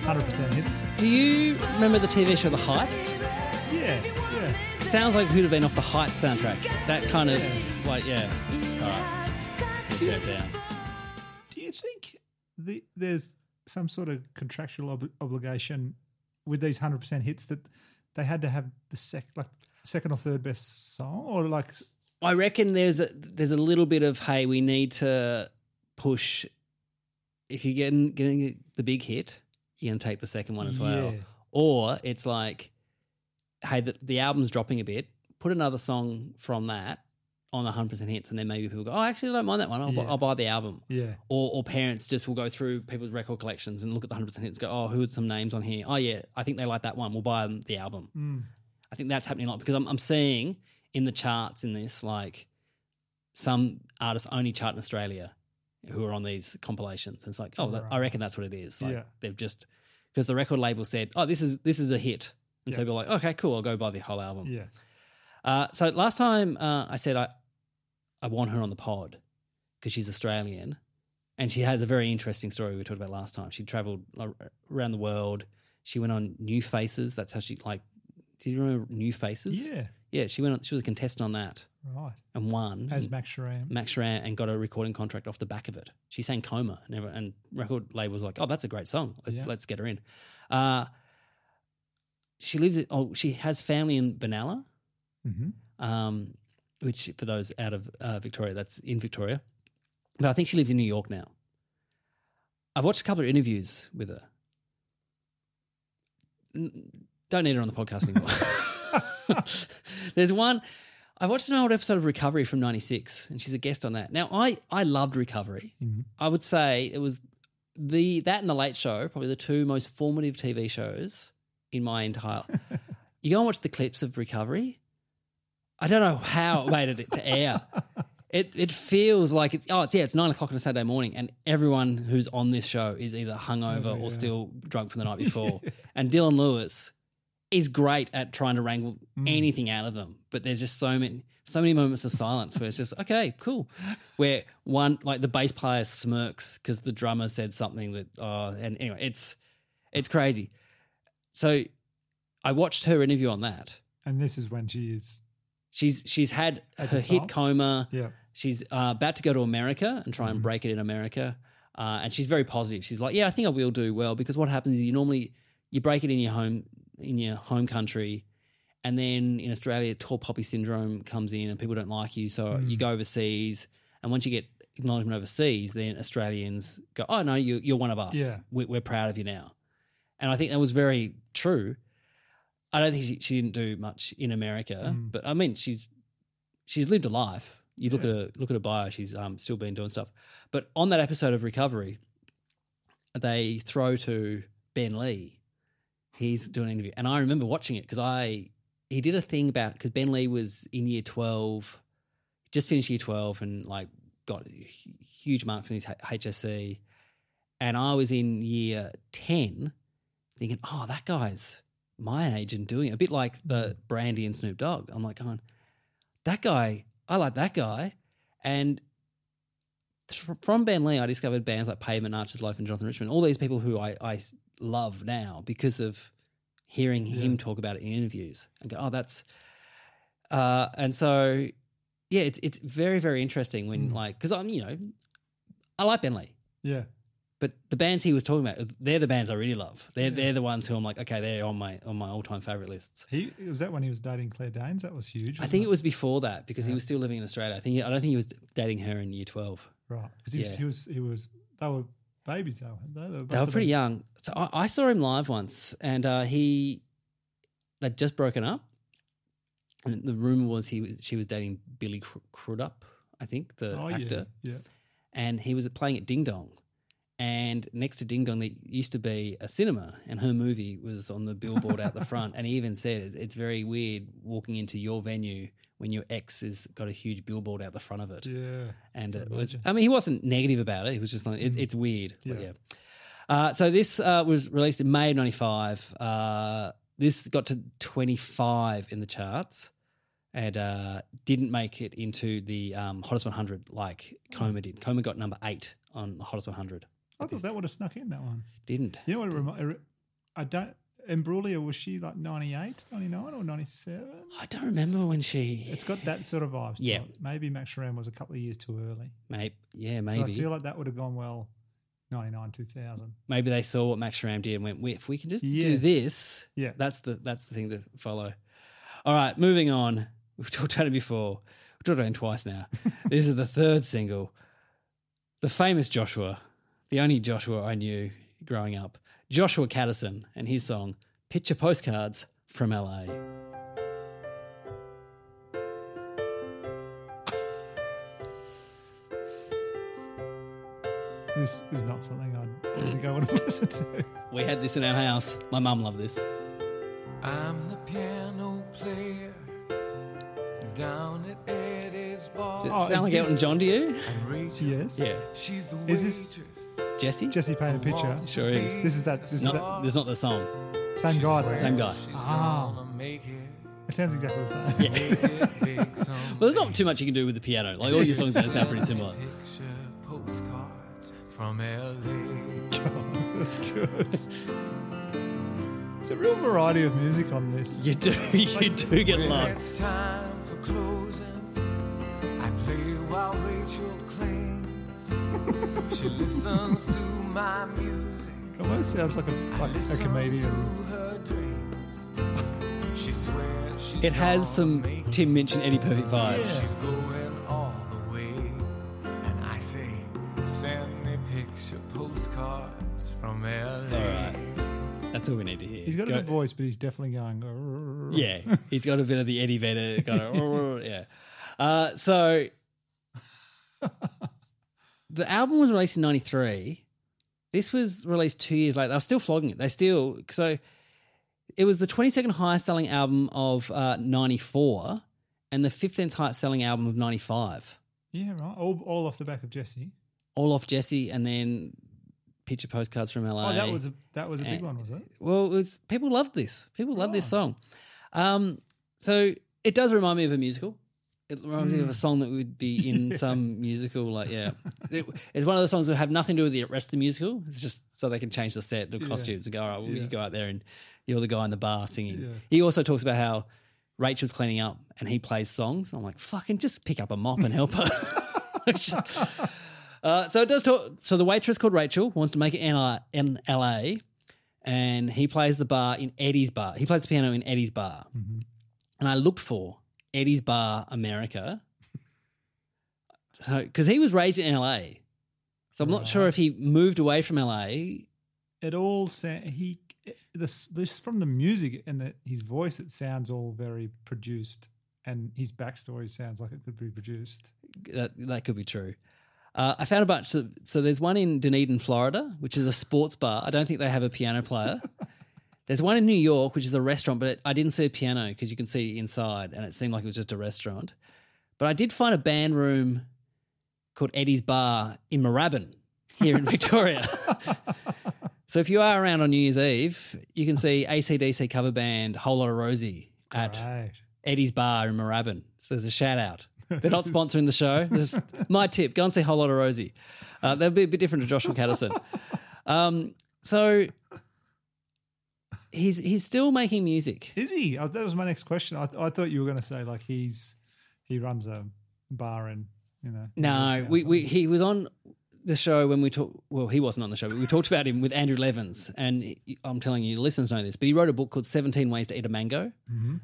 100% hits. Do you remember the TV show The Heights? Yeah. Yeah. Sounds like it would have been off the Heights soundtrack. That kind of, like, yeah. All right. Let's go down. Do you think the, there's some sort of contractual ob- obligation with these 100% hits that they had to have the sec like second or third best song or like I reckon there's a, there's a little bit of hey, we need to push. If you're getting getting the big hit, you're gonna take the second one as well. Yeah. Or it's like, hey, the, the album's dropping a bit. Put another song from that on the hundred percent hits, and then maybe people go, oh, actually, I don't mind that one. I'll, bu- I'll buy the album. yeah Or, or parents just will go through people's record collections and look at the hundred percent hits. and Go, oh, who are some names on here? Oh yeah, I think they like that one. We'll buy them the album. Mm. I think that's happening a lot because I'm, I'm seeing in the charts in this like some artists only chart in Australia who are on these compilations. And it's like, oh, that, I reckon that's what it is. Like Yeah. they've just because the record label said, oh, this is this is a hit, and so Yeah. people are like, okay, cool, I'll go buy the whole album. yeah Uh, so last time uh, I said I I want her on the pod because she's Australian, and she has a very interesting story we talked about last time. She travelled around the world. She went on New Faces. That's how she like. Do you remember New Faces? yeah Yeah, she went. On, she was a contestant on that right and won. as Max Sharam Max Sharam and got a recording contract off the back of it. She sang Coma, and, everyone- and record label was like, "Oh, that's a great song. Let's Yeah. let's get her in." Uh, she lives. In, oh, she has family in Benalla, hmm um, which for those out of uh, Victoria, that's in Victoria. But I think she lives in New York now. I've watched a couple of interviews with her. N- Don't need her on the podcast anymore. There's one. I watched an old episode of Recovery from '96, and she's a guest on that. Now, I I loved Recovery. Mm-hmm. I would say it was the that and the Late Show, probably the two most formative TV shows in my entire. you go and watch the clips of Recovery. I don't know how it made it to air. It it feels like it's oh it's, yeah it's nine o'clock on a Saturday morning and everyone who's on this show is either hungover oh or still drunk from the night before. and Dylan Lewis is great at trying to wrangle anything out of them, but there's just so many so many moments of silence where it's just okay cool. Where one like the bass player smirks because the drummer said something that oh and anyway it's it's crazy. So I watched her interview on that. and this is when she is She's she's had At her hit coma. yeah She's uh, about to go to America and try and Mm-hmm. break it in America. Uh, and she's very positive. She's like, "Yeah, I think I will do well because what happens is you normally you break it in your home in your home country, and then in Australia, tall poppy syndrome comes in and people don't like you, so Mm. you go overseas. And once you get acknowledgement overseas, then Australians go, "Oh no, you, you're one of us. Yeah. we, we're proud of you now." And I think that was very true. I don't think she, she didn't do much in America, Mm. but I mean, she's she's lived a life. You look at her look at her bio; she's um, still been doing stuff. But on that episode of Recovery, they throw to Ben Lee. He's doing an interview, and I remember watching it because I he did a thing about because Ben Lee was in year twelve, just finished year twelve, and like got huge marks in his HSC, and I was in year ten, thinking, oh, that guy's my age and doing it. a bit like the Brandy and Snoop Dogg. I'm like, going, that guy, I like that guy, and from Ben Lee, I discovered bands like Pavement, Archers, Loaf, and Jonathan Richman. All these people who I, I love now because of hearing him talk about it in interviews and go, oh, that's. Uh, and so, yeah, it's it's very very interesting when like because I'm you know, I like Ben Lee, yeah but the bands he was talking about, they're the bands I really love. They're they're the ones who I'm like, okay, they're on my on my all time favorite lists. he was that when he was dating Claire Danes that was huge I think it was before that because he was still living in Australia. I think he, I don't think he was dating her in year twelve. right because he, was- Yeah. he was he was they were babies though they, they, They were pretty young. So I, I saw him live once, and uh, he they'd just broken up, and the rumor was he was she was dating Billy Cr- Crudup, I think the oh actor, yeah yeah. And he was playing at Ding Dong, And next to Ding Dong, there used to be a cinema, and her movie was on the billboard out the front. And he even said it's very weird walking into your venue when your ex has got a huge billboard out the front of it. Yeah. And it was. I mean, he wasn't negative about it. He was just like, it, it's weird. Mm. Yeah. yeah. Uh, so this uh, was released in May of 95. Uh, this got to 25 in the charts and uh, didn't make it into the um, Hottest 100 like Coma did. Coma got number eight on the Hottest 100. I thought that would have snuck in that one. Didn't. You know what? It remi- I don't. Imbruglia was she like 98, 99 or 97? I don't remember when she. It's got that sort of vibes. to Yeah. it. Maybe Max Sharam was a couple of years too early. Maybe, yeah, But maybe. I feel like that would have gone well 99, 2000. maybe they saw what Max Sharam did and went, "We- if we can just do this, Yeah. that's the that's the thing to follow. All right, moving on. We've talked about it before. We've talked about it twice now. this is the third single. The famous Joshua, the only Joshua I knew growing up, Joshua Kadison, and his song "Picture Postcards from LA." This is not something I'd think I would have listened to. We had this in our house. My mum loved this. I'm the piano player down at Eddie's bar. Does Oh, it sound is like this- Elton John to you? Yes. Yeah, she's the Is this- waitress. Jesse. Jesse painted a picture. Sure is. This is that. This is Not, that. there's not the song. Same guy. though. Same guy. Ah. gonna it. It sounds exactly the same. Yeah. Make it big Well, there's not too much you can do with the piano. Like all your songs that sound pretty similar. Picture postcards from LA. That's good. It's a real variety of music on this. You do, you do get a lot. it's time for closing, I play while Rachel cleans. She listens to my music. Almost sounds like a I like a listen comedian. to her. She swears she's It has some. Tim Minchin, Eddie Perfect vibes. She's going all the way. And I say, send me picture postcards from LA. All right. That's all we need to hear. He's got a Go- good voice, but he's definitely going. "Rrrr." Yeah, he's got a bit of the Eddie Vedder kind of. yeah. Uh, so the album was released in '93. This was released two years later. They were still flogging it. They still so it was the 22nd highest selling album of uh, '94 and the 15th highest selling album of '95. Yeah, right. All, all off the back of Jesse. All off Jesse, and then picture postcards from LA. Oh, that was a that was a big Eh. one, was it? Well, it was people loved this. People loved this Oh. song. Um, so it does remind me of a musical. It reminds me of a song that would be in some musical. Like, yeah, It- it's one of those songs that have nothing to do with the rest of the musical. It's just so they can change the set, the costumes, and go. All right, well, you go out there and you're the guy in the bar singing. He also talks about how Rachel's cleaning up and he plays songs. I'm like, fucking just pick up a mop and help her. Uh, so it does talk. So the waitress called Rachel wants to make it in LA, in LA, and he plays the bar in Eddie's bar. He plays the piano in Eddie's bar, and I looked for Eddie's Bar America, because he was raised in LA. So I'm not sure if he moved away from LA. It all sa- he this this from the music and the, his voice. It sounds all very produced, and his backstory sounds like it could be produced. That that could be true. Uh, I found a bunch. Of, so there's one in Dunedin, Florida, which is a sports bar. I don't think they have a piano player. there's one in New York, which is a restaurant, but I didn't see a piano because you can see inside, and it seemed like it was just a restaurant. But I did find a band room called Eddie's Bar in Moorabbin here in Victoria. so if you are around on New Year's Eve, you can see ACDC cover band Whole Lot of Rosie at. Eddie's Bar in Moorabbin. So there's a shout out. They're not sponsoring the show. Just my tip: go and see Whole Lot of Rosie. Uh, they'll be a bit different to Joshua Kadison. Um, so he's he's still making music. Is he? I, that was my next question. I, I thought you were going to say like he's he runs a bar and you know. No, we, we he was on the show when we talked. Well, he wasn't on the show, but we talked about him with Andrew Levins. And he- I'm telling you, the listeners know this, but he wrote a book called 17 Ways to Eat a Mango. Mm-hmm.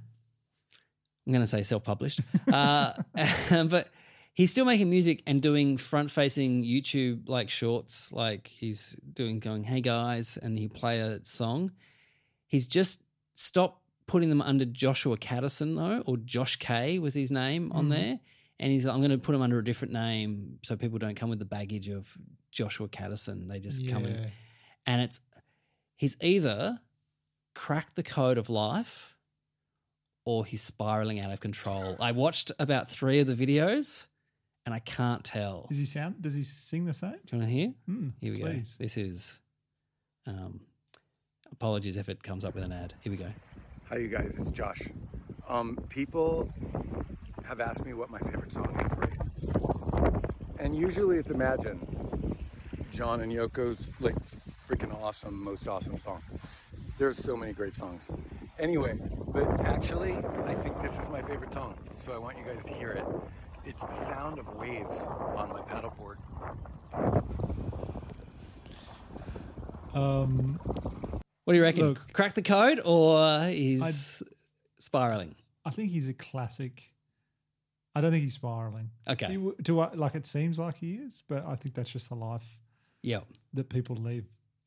I'm going to say self published. uh, but he's still making music and doing front facing YouTube like shorts. Like he's doing going, hey guys, and he play a song. He's just stopped putting them under Joshua Kadison though, or Josh K was his name on there. And he's like, I'm going to put him under a different name so people don't come with the baggage of Joshua Kadison. They just come in, and it's he's either cracked the code of life or he's spiraling out of control. I watched about three of the videos, and I can't tell. Does he sound? Does he sing the same? Do you want to hear? Mm, Here we please. go. This is. Um, apologies if it comes up with an ad. Here we go. Hi, you guys. It's Josh. Um, people have asked me what my favorite song is, right? And usually it's Imagine. John and Yoko's like freaking awesome, most awesome song. There's so many great songs. Anyway, but actually, I think this is my favorite song. So I want you guys to hear it. It's the sound of waves on my paddleboard. Um, What do you reckon? Look. Crack the code or he's spiraling? I think he's a classic. I don't think he's spiraling. Okay. He do I, like it seems like he is, but I think that's just the life Yeah. that people leave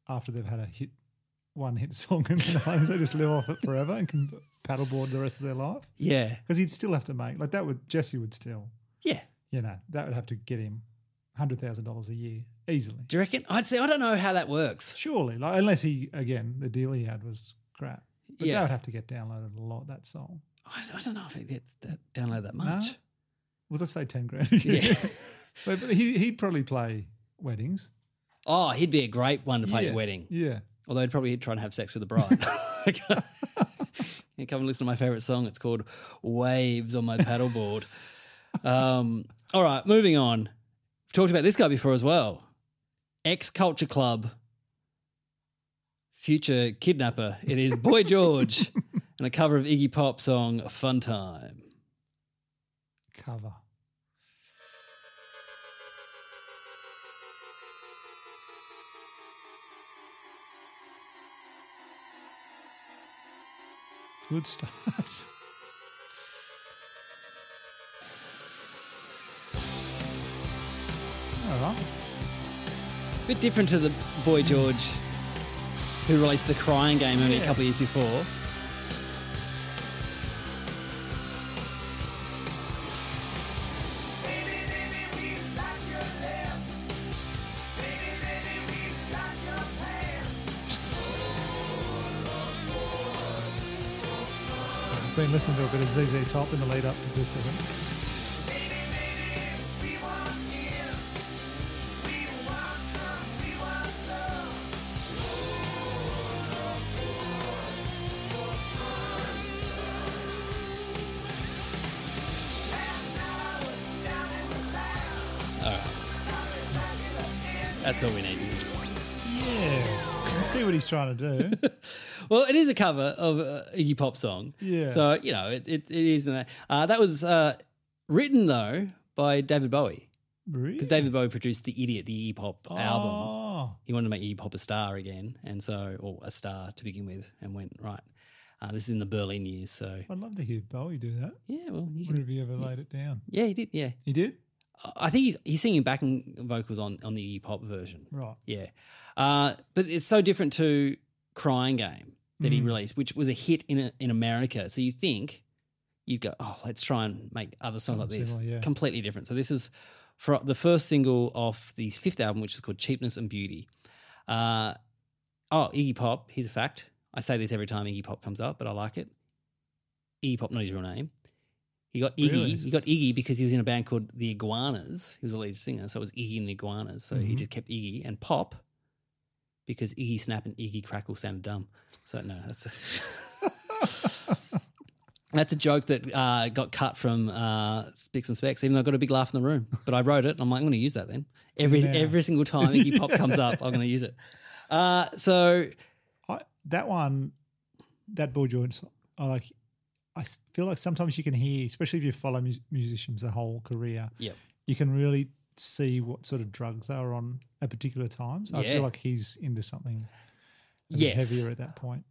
after they've had a hit, one hit song in the nineties. They just live off it forever and can paddleboard the rest of their life. Yeah. Because he'd still have to make like that. Would Jesse would still, Yeah. you know, that would have to get him hundred thousand dollars a year easily. Do you reckon? I'd say I don't know how that works. Surely, like unless he again the deal he had was crap. But Yeah. that would have to get downloaded a lot. That song. I, I don't know if it gets that download that No? much. Was let's say ten grand. Yeah. but, but he he'd probably play weddings. Oh, he'd be a great one to play yeah. at wedding. Yeah. Although he'd probably try and have sex with the bride. you come and listen to my favorite song. It's called Waves on My Paddleboard. um, all right, moving on. Talked about this guy before as well. Ex Culture Club, future kidnapper. It is Boy George and a cover of Iggy Pop song Fun Time. Cover. Good start. All right. bit different to the Boy George who released the Crying Game only a couple of years before. Been listening to a bit of ZZ Top in the lead up to this, I think. Trying to do. Well, it is a cover of a Iggy Pop song. Yeah. So, you know, it, it, it is. Uh, that was uh, written, though, by David Bowie. really? Because David Bowie produced The Idiot, the Iggy Pop album. Oh. He wanted to make Iggy Pop a star again. And so, or a star to begin with, and went, right, uh, this is in the Berlin years. So, I'd love to hear Bowie do that. yeah, well, you Wonder if he ever laid it down. yeah, he did. Yeah. He did? I think he's, he's singing backing vocals on, on the Iggy Pop version. Right. Yeah. Uh, but it's so different to Crying Game that he released, which was a hit in in America. So you think you'd go, oh, let's try and make other songs like this. similar, yeah. Completely different. So this is for the first single off the fifth album, which is called Cheapness and Beauty. Uh, oh, Iggy Pop. Here's a fact. I say this every time Iggy Pop comes up, but I like it. Iggy Pop, not his real name. He got Iggy. Really? He got Iggy because he was in a band called the Iguanas. He was a lead singer, so it was Iggy and the Iguanas. So Mm-hmm. he just kept Iggy and Pop because Iggy Snap and Iggy Crackle sounded dumb. So no, that's a, that's a joke that uh, got cut from uh, Spicks and Specs. Even though I got a big laugh in the room, but I wrote it. And I'm like, I'm going to use that then. Every now. every single time Iggy Pop comes up, I'm going to use it. Uh, so I, that one, that Boy George, I like. I feel like sometimes you can hear, especially if you follow mus- musicians their whole career, Yep. you can really see what sort of drugs they were on at particular times. I Yeah. feel like he's into something Yes. heavier at that point.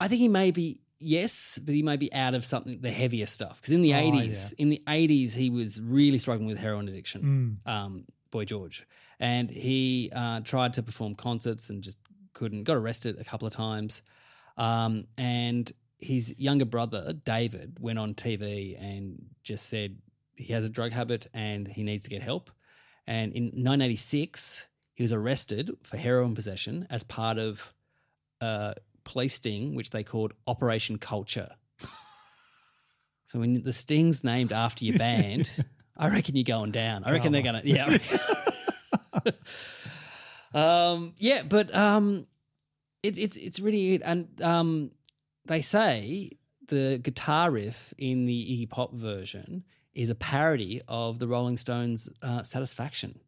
I think he may be yes, but he may be out of something the heavier stuff because in the Oh, eighties, in the eighties, he was really struggling with heroin addiction. Mm. Um, Boy George, and he uh, tried to perform concerts and just couldn't. Got arrested a couple of times, um, and his younger brother David went on TV and just said he has a drug habit and he needs to get help. And in 1986, he was arrested for heroin possession as part of a police sting, which they called Operation Culture. so when the sting's named after your band, I reckon you're going down. I reckon they're gonna, yeah. um, yeah, but um, it, it's it's really and um, they say the guitar riff in the Iggy Pop version is a parody of the Rolling Stones' uh, "Satisfaction."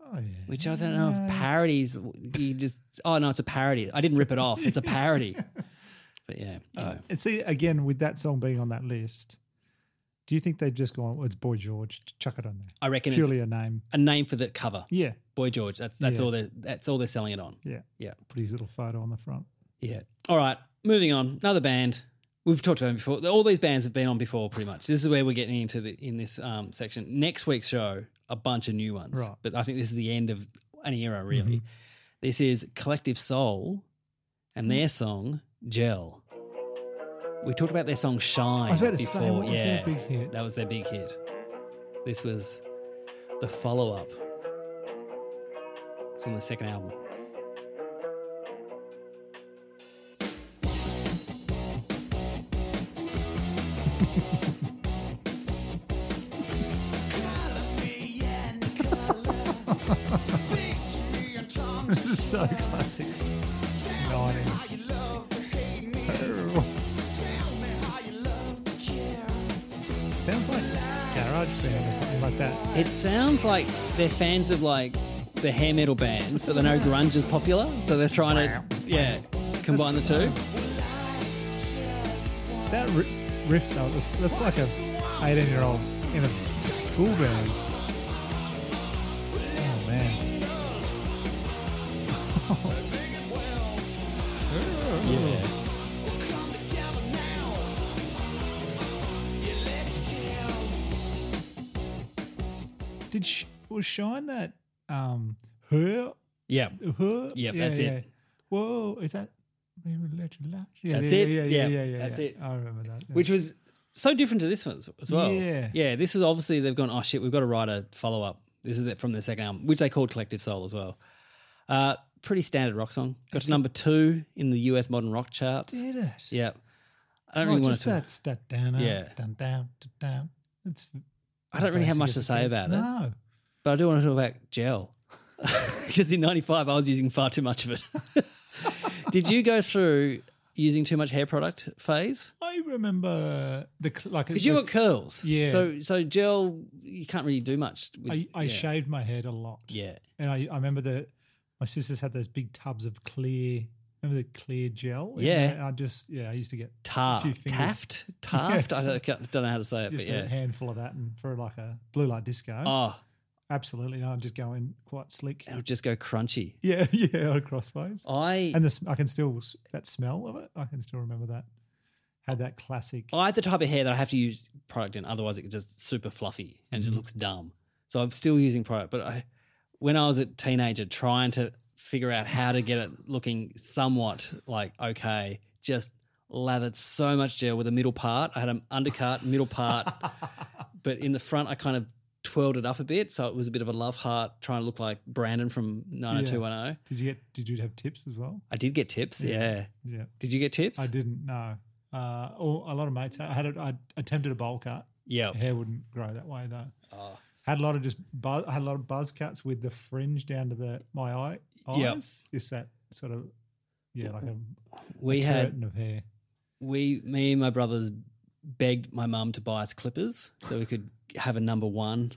Oh, yeah. Which I don't know if parodies. You just oh no, it's a parody. I didn't rip it off. It's a parody. But yeah, anyway. And see, again, with that song being on that list, do you think they'd just gone, well, it's Boy George, chuck it on there? I reckon Purely a name. a name for the cover. Yeah. Boy George. That's that's Yeah. all they that's all they're selling it on. Yeah. Yeah. Put his little photo on the front. Yeah. All right. Moving on. Another band. We've talked about them before. All these bands have been on before, pretty much. This is where we're getting into the in this um, section. Next week's show, a bunch of new ones. Right. Mm-hmm. But I think this is the end of an era, really. This is Collective Soul and their song Gel. We talked about their song Shine I was about to before. say, what was yeah, their big hit? That was their big hit. This was the follow up. It's on the second album. Band or something like that. It sounds like they're fans of like the hair metal bands, so they know grunge is popular, so they're trying to yeah combine the two. That riff though, that's, that's like a 18 year old in a school band. Was Shine that um her Yeah. her? Yep, that's it. Whoa, is that? Maybe let you lash. Yeah, That's yeah, it. Yeah, yeah, Yeah, yeah, yeah. that's yeah. it. I remember that. yeah. Which was so different to this one as- well. Yeah. Yeah. This is obviously they've gone, oh shit, we've got to write a follow up. This is it from the second album, which they called Collective Soul as well. Uh, pretty standard rock song. Got to number two in the US modern rock charts. did it? Yeah. I don't Oh, really want to. that's that down, Yeah. down, down, down. It's. I don't really have much to say about it. No. But I do want to talk about gel. Because in 95, I was using far too much of it. Did you go through using too much hair product phase? I remember the like. Because you got curls. Yeah. So so gel, you can't really do much. With, I, I yeah. shaved my head a lot. Yeah. And I, I remember that my sisters had those big tubs of clear. Remember the clear gel? Yeah. I just yeah, I used to get Tar- a few fingers- Taft? Taft? Yes. I don't, I don't know how to say it, just but yeah, a handful of that, and for like a blue light disco, Oh, absolutely, no, I'm just going quite slick. it'll just go crunchy. Yeah, yeah, crossways. I And this, I can still that smell of it. I can still remember that. Had that classic. I have the type of hair that I have to use product in, otherwise it just super fluffy and it Mm-hmm. just looks dumb. So I'm still using product, but I, when I was a teenager trying to figure out how to get it looking somewhat like okay, just lathered so much gel with a middle part. I had an undercut, middle part, but in the front I kind of twirled it up a bit, so it was a bit of a love heart, trying to look like Brandon from 90210. Did you get? Did you have tips as well? I did get tips, yeah. Yeah, Did you get tips? I didn't know. Uh, or a lot of mates. I had. A, I attempted a bowl cut. Yeah. Hair wouldn't grow that way though. Oh. Had a lot of just buzz, I had a lot of buzz cuts with the fringe down to the my eye eyes. Yep. Just that sort of yeah, like a, We a had curtain of hair. we me and my brothers begged my mum to buy us clippers so we could have a number one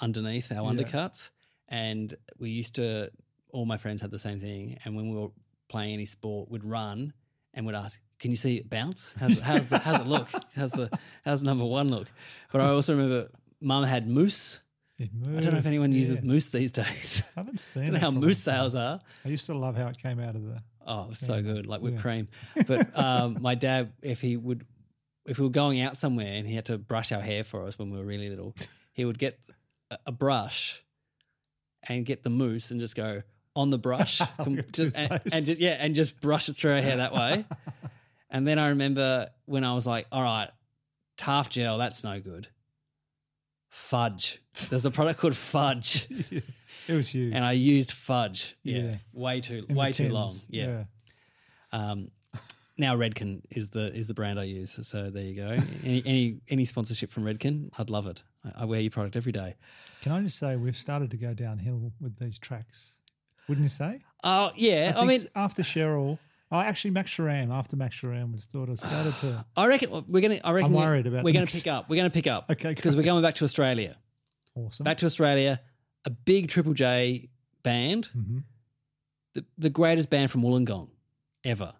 underneath our Yeah. undercuts and we used to all my friends had the same thing and when we were playing any sport we'd run and would ask can you see it bounce how's, how's, the, how's it look how's the how's number one look but i also remember mum had moose. Yeah, i don't know if anyone uses moose these days I haven't seen. i don't know it how for a mousse long time. sales are I used to love how it came out of the. Oh, it was so good, like whipped Yeah. cream. But um, my dad, if he would, if we were going out somewhere and he had to brush our hair for us when we were really little, he would get a, a brush and get the mousse and just go on the brush, com- Like a just, and, and just, yeah, and just brush it through our hair that way. and then I remember when I was like, all right, Taft gel, that's no good. Fudge. There's a product called Fudge, It was huge. and I used Fudge. Yeah, Yeah. way too In way too long. tins. Yeah. Um, now Redken is the is the brand I use. So there you go. any any any sponsorship from Redken, I'd love it. I, I wear your product every day. Can I just say we've started to go downhill with these tracks? Wouldn't you say? Oh yeah, I, think mean, after Sheryl, oh, actually Max Sharam. After Max Sharam, we sort of started to. I reckon we're gonna. I reckon I'm worried about we're gonna next- pick up. We're gonna pick up. Okay, because we're going back to Australia. Awesome. Back to Australia, a big Triple J band, Mm-hmm. the the greatest band from Wollongong ever.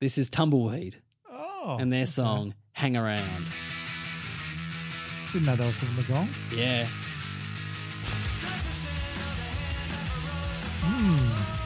This is Tumbleweed oh, and their okay. song "Hang Around." Didn't know they were from the Gong. Yeah, Like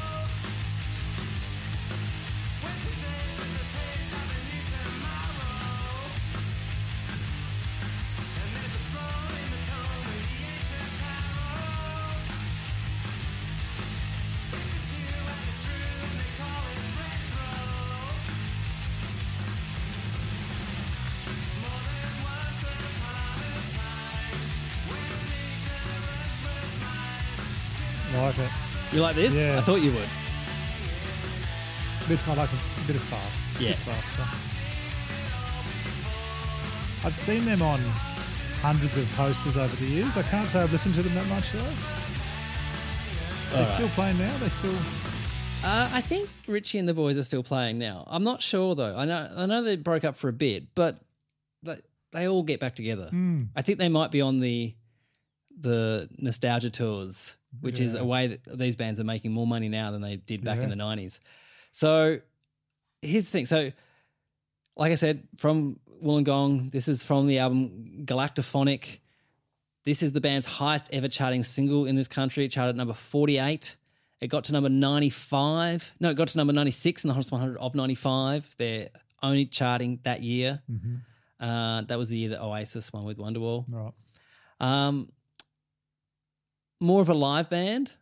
you like this? Yeah. I thought you would. Bit, I like a bit of fast. Yeah. Bit faster. I've seen them on hundreds of posters over the years. I can't say I've listened to them that much though. They're still playing now. They still. Uh, I think Richie and the boys are still playing now. I'm not sure though. I know I know they broke up for a bit, but they, they all get back together. Hmm. I think they might be on the the nostalgia tours, which is a way that these bands are making more money now than they did back in the 90s. So here's the thing. So like I said, from Wollongong, this is from the album Galactaphonic. This is the band's highest ever charting single in this country. It charted number 48. It got to number 95. No, it got to number 96 in the Hottest 100 of 95. They're only charting that year. Uh, that was the year that Oasis won with Wonderwall. Right. Um, more of a live band,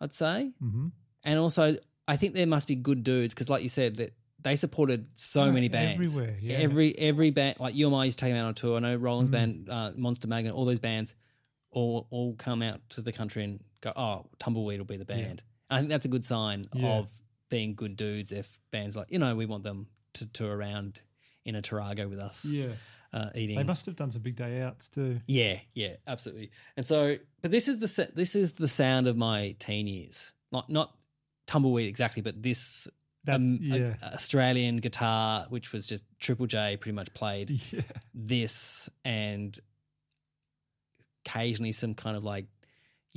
I'd say. Mm-hmm. And also, I think there must be good dudes because, like you said, that they supported so Oh, many bands everywhere, yeah. Every every band, like you and I used to take them out on tour. I know Rollins Mm. band, uh, Monster Magnet, all those bands, all all come out to the country and go, "Oh, Tumbleweed will be the band." And I think that's a good sign Yeah. of being good dudes. If bands like you know, we want them to tour around in a Tarago with us, Yeah. Uh, eating. They must have done some big day outs too. Yeah, yeah, absolutely. And so, but this is the this is the sound of my teen years. Not not tumbleweed exactly, but this That- um, a- Australian guitar, which was just Triple J, pretty much played Yeah. this, and occasionally some kind of like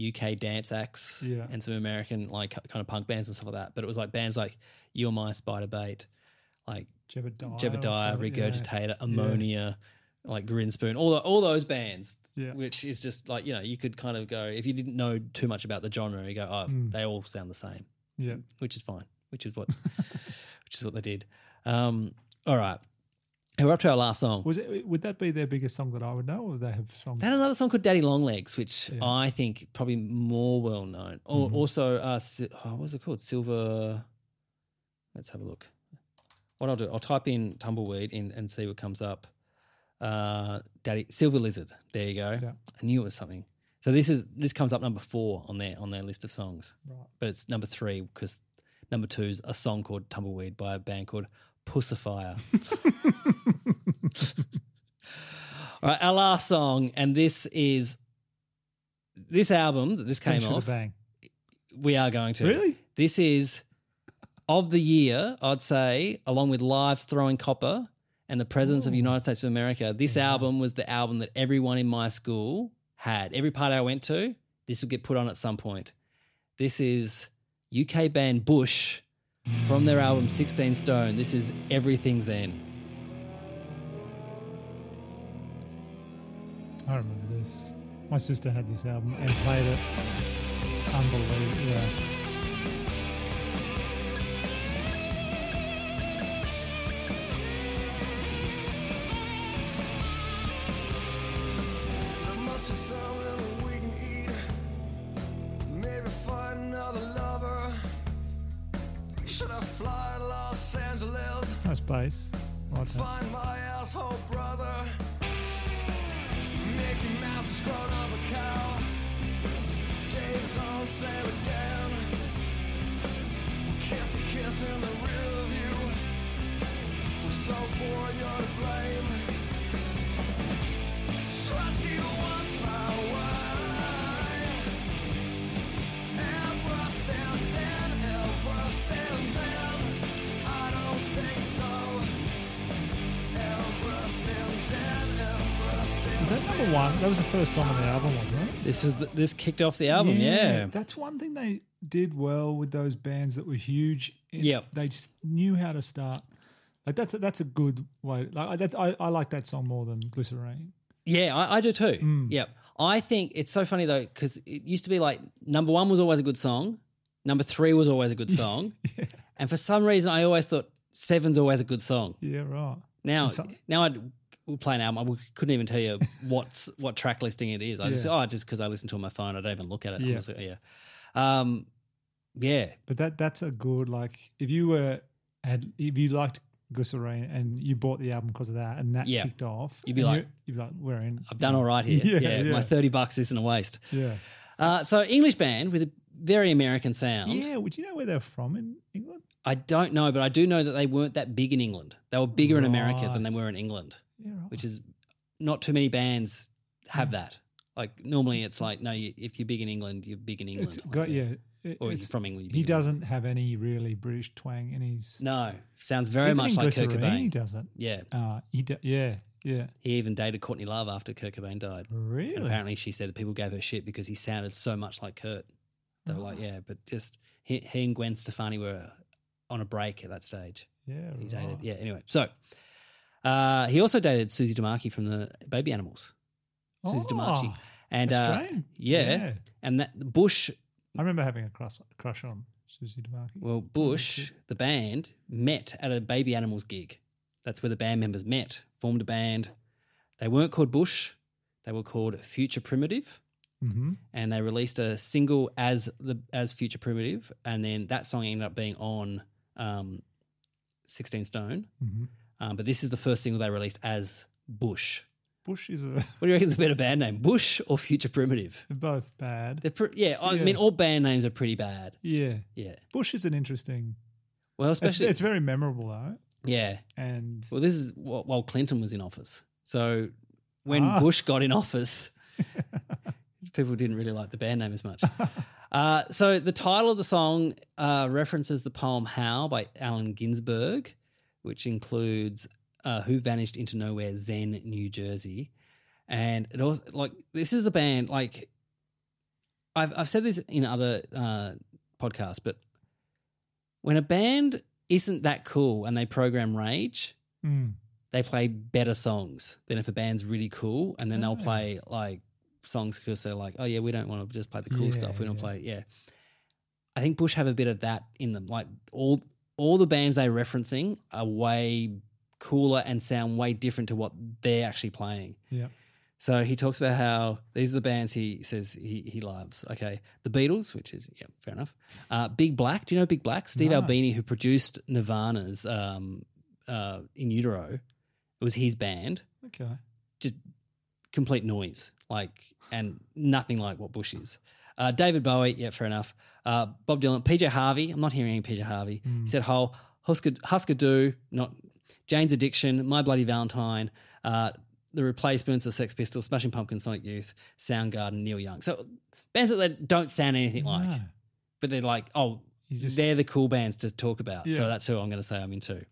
UK dance acts, Yeah. and some American like kind of punk bands and stuff like that. But it was like bands like You're My Spiderbait, like Jebediah. Jebediah, stuff, yeah. Regurgitator, Ammonia, like Grinspoon, all the, all those bands. Yeah. Which is just like you know you could kind of go if you didn't know too much about the genre, you go oh Mm. they all sound the same, Yeah. which is fine, which is what which is what they did. Um, all right, we're up to our last song. Was it? Would that be their biggest song that I would know, or would they have songs? They had another song called Daddy Longlegs, which Yeah. I think probably more well known. Or Mhm. also, uh, oh, what was it called? Silver. Let's have a look. What I'll do, I'll type in tumbleweed in and see what comes up. Uh, Daddy Silver Lizard. There you go. Yeah. I knew it was something. So this is this comes up number four on their on their list of songs, Right. but it's number three because number two is a song called Tumbleweed by a band called Puscifer. All right, our last song, and this is this album that this came Finish with a off. bang. We are going to. Really? This is of the year, I'd say, along with Live's Throwing Copper and the Presidents of United States of America. This album was the album that everyone in my school had. Every party I went to, this would get put on at some point. This is UK band Bush from their album 16 Stone. This is Everything's Zen. I remember this. My sister had this album and played it. Unbelievable. Yeah. This was the, this kicked off the album. Yeah. That's one thing they did well with those bands that were huge. Yeah, They just knew how to start. Like that's a, that's a good way. Like I- that, I, I like that song more than Glycerine. Yeah, I, I do too. Mm. Yep. I think it's so funny though because it used to be like number one was always a good song, number three was always a good song, and for some reason I always thought seven's always a good song. Yeah, right. Now, So- now I'd we'll play an album. I couldn't even tell you what's what track listing it is. I just oh just because I listen to it on my phone, I don't even look at it. Yeah. Honestly. Yeah. Um, yeah. But that that's a good like if you were had if you liked Glycerine and you bought the album because of that and that Yeah. kicked off, You'd be like, you- you'd be like, we're in. I've done all right here. Yeah, Yeah, yeah. my thirty bucks isn't a waste. Yeah, Uh, so English band with a very American sound. yeah. Would you know where they're from in England? I don't know, but I do know that they weren't that big in England. They were bigger in America than they were in England, Yeah, right. which is not too many bands have Mm. that. Like normally, it's like no, you, if you're big in England, you're big in England. It's Like, got yeah. it- or you're from England. He England. doesn't have any really British twang in his. No, sounds very Even much like Kurt Cobain. He doesn't. Yeah, Uh, he do, yeah, yeah. he even dated Courtney Love after Kurt Cobain died. Really? And apparently, she said that people gave her shit because he sounded so much like Kurt. They were like, Oh. yeah, but just he, he and Gwen Stefani were on a break at that stage. yeah, He dated, yeah. Anyway, so uh, he also dated Susie DeMarchi from the Baby Animals. Susie Oh, DeMarchi, and uh, yeah, Yeah. and that Bush. I remember having a crush, crush on Susie DeMarchi. Well, Bush, the band, met at a Baby Animals gig. That's where the band members met, formed a band. They weren't called Bush; they were called Future Primitive. hmm and they released a single as the as Future Primitive, and then that song ended up being on um, Sixteen Stone. hmm Um, but this is the first single they released as Bush. Bush is a What do you reckon is a better band name, Bush or Future Primitive? they're both bad. They're pre- yeah, I Yeah. mean all band names are pretty bad. Yeah, Yeah, Bush is an interesting. well, It's, especially it's very memorable though, yeah. and Well, this is wh- while Clinton was in office. So when Ah. Bush got in office, people didn't really like the band name as much. Uh, so the title of the song uh, references the poem "Howl" by Allen Ginsberg, which includes uh, "Who Vanished into Nowhere, Zen, New Jersey," and it also like this is a band like I've I've said this in other uh, podcasts, but when a band isn't that cool and they program Rage, Mm. they play better songs than if a band's really cool and then they'll Ah. play like songs because they're like, oh yeah, we don't want to just play the cool stuff. We don't yeah. play, yeah. I think Bush have a bit of that in them. Like all all the bands they're referencing are way cooler and sound way different to what they're actually playing. yeah, So he talks about how these are the bands he says he, he loves. Okay, the Beatles, which is yeah, fair enough. Uh, Big Black, do you know Big Black? Steve No. Albini, who produced Nirvana's um, uh, In Utero, it was his band. okay. Just complete noise, like and nothing like what Bush is. Uh, David Bowie, yeah, fair enough. Uh, Bob Dylan, PJ Harvey. I'm not hearing any PJ Harvey. He said whole Husker Husker Du, not Jane's Addiction, My Bloody Valentine, uh, The Replacements, The Sex Pistols, Smashing Pumpkins, Sonic Youth, Soundgarden, Neil Young. So bands that they don't sound anything like, but they're like, oh, just- they're the cool bands to talk about. So that's who I'm going to say I'm into.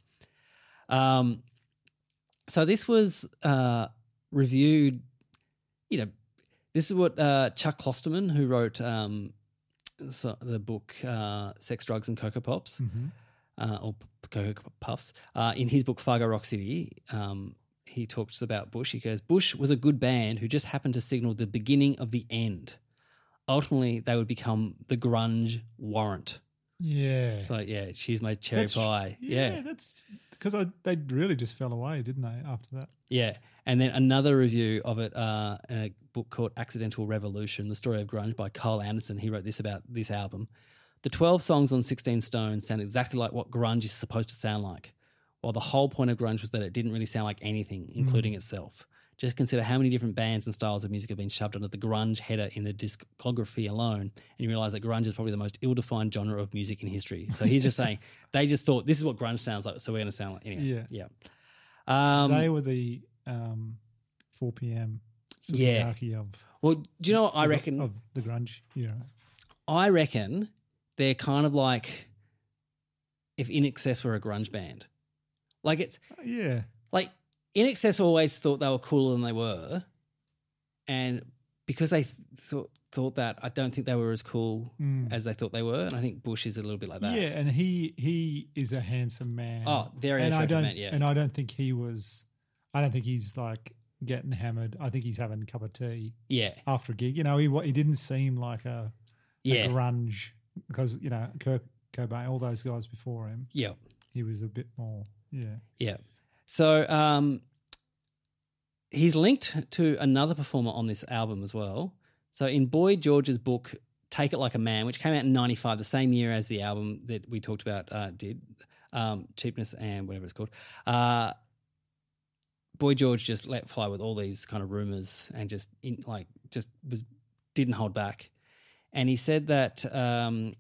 Um, so this was uh, reviewed. You know, this is what uh, Chuck Klosterman, who wrote um, so- the book uh, "Sex, Drugs, and Cocoa Pops," Mm-hmm. uh, or Cocoa Puffs, uh, in his book Fargo Rock City, um, he talks about Bush. He goes, "Bush was a good band who just happened to signal the beginning of the end. Ultimately, they would become the grunge warrant." Yeah, It's like, yeah, she's my cherry That's- pie. Yeah, Yeah. that's because they really just fell away, didn't they? After that, Yeah. And then another review of it uh, in a book called Accidental Revolution, The Story of Grunge by Kyle Anderson. He wrote this about this album. The 12 songs on 16 Stone sound exactly like what grunge is supposed to sound like, while the whole point of grunge was that it didn't really sound like anything, including itself. Just consider how many different bands and styles of music have been shoved under the grunge header in the discography alone, and you realize that grunge is probably the most ill-defined genre of music in history. So he's just saying they just thought this is what grunge sounds like, so we're going to sound like anyway. Yeah. yeah. Um, they were the um, 4 p.m. Yeah. Of well, do you know what I of- reckon? of the grunge. Yeah, I reckon they're kind of like if INXS were a grunge band. Like it's yeah, like INXS always thought they were cooler than they were, and because they th- thought thought that, I don't think they were as cool as they thought they were. And I think Bush is a little bit like that. Mm. yeah. And he he is a handsome man. Oh, very and I don't, man, yeah. And I don't think he was. I don't think he's like getting hammered. I think he's having a cup of tea yeah, after a gig. You know, he he didn't seem like a, a yeah, grunge because you know Kurt Cobain, all those guys before him. yeah, He was a bit more. Yeah. yeah. So um, he's linked to another performer on this album as well. So in Boy George's book, Take It Like a Man, which came out in 95, the same year as the album that we talked about uh, did, um, Cheapness and whatever it's called, uh, Boy George just let fly with all these kind of rumors and just in, like just was didn't hold back. And he said that um,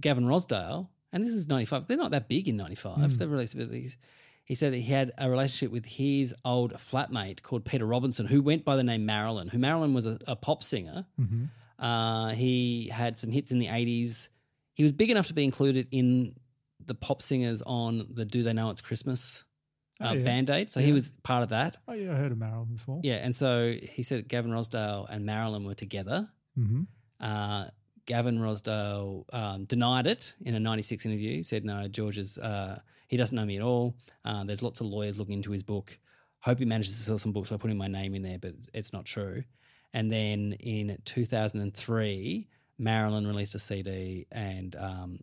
Gavin Rossdale, and this is 95, they're not that big in 95. They've released with these. He said that he had a relationship with his old flatmate called Peter Robinson, who went by the name Marilyn, who Marilyn was a, a pop singer. Uh, he had some hits in the 80s. He was big enough to be included in the pop singers on the Do They Know It's Christmas uh, Oh, yeah. band aid. So he was part of that. Oh yeah, I heard of Marilyn before. Yeah. And so he said Gavin Rossdale and Marilyn were together. Mm-hmm. Uh, Gavin Rossdale um, denied it in a 96 interview. He said, no, George is, uh, he doesn't know me at all. Uh, there's lots of lawyers looking into his book. Hope he manages to sell some books by putting my name in there, but it's not true. And then in 2003, Marilyn released a CD and um,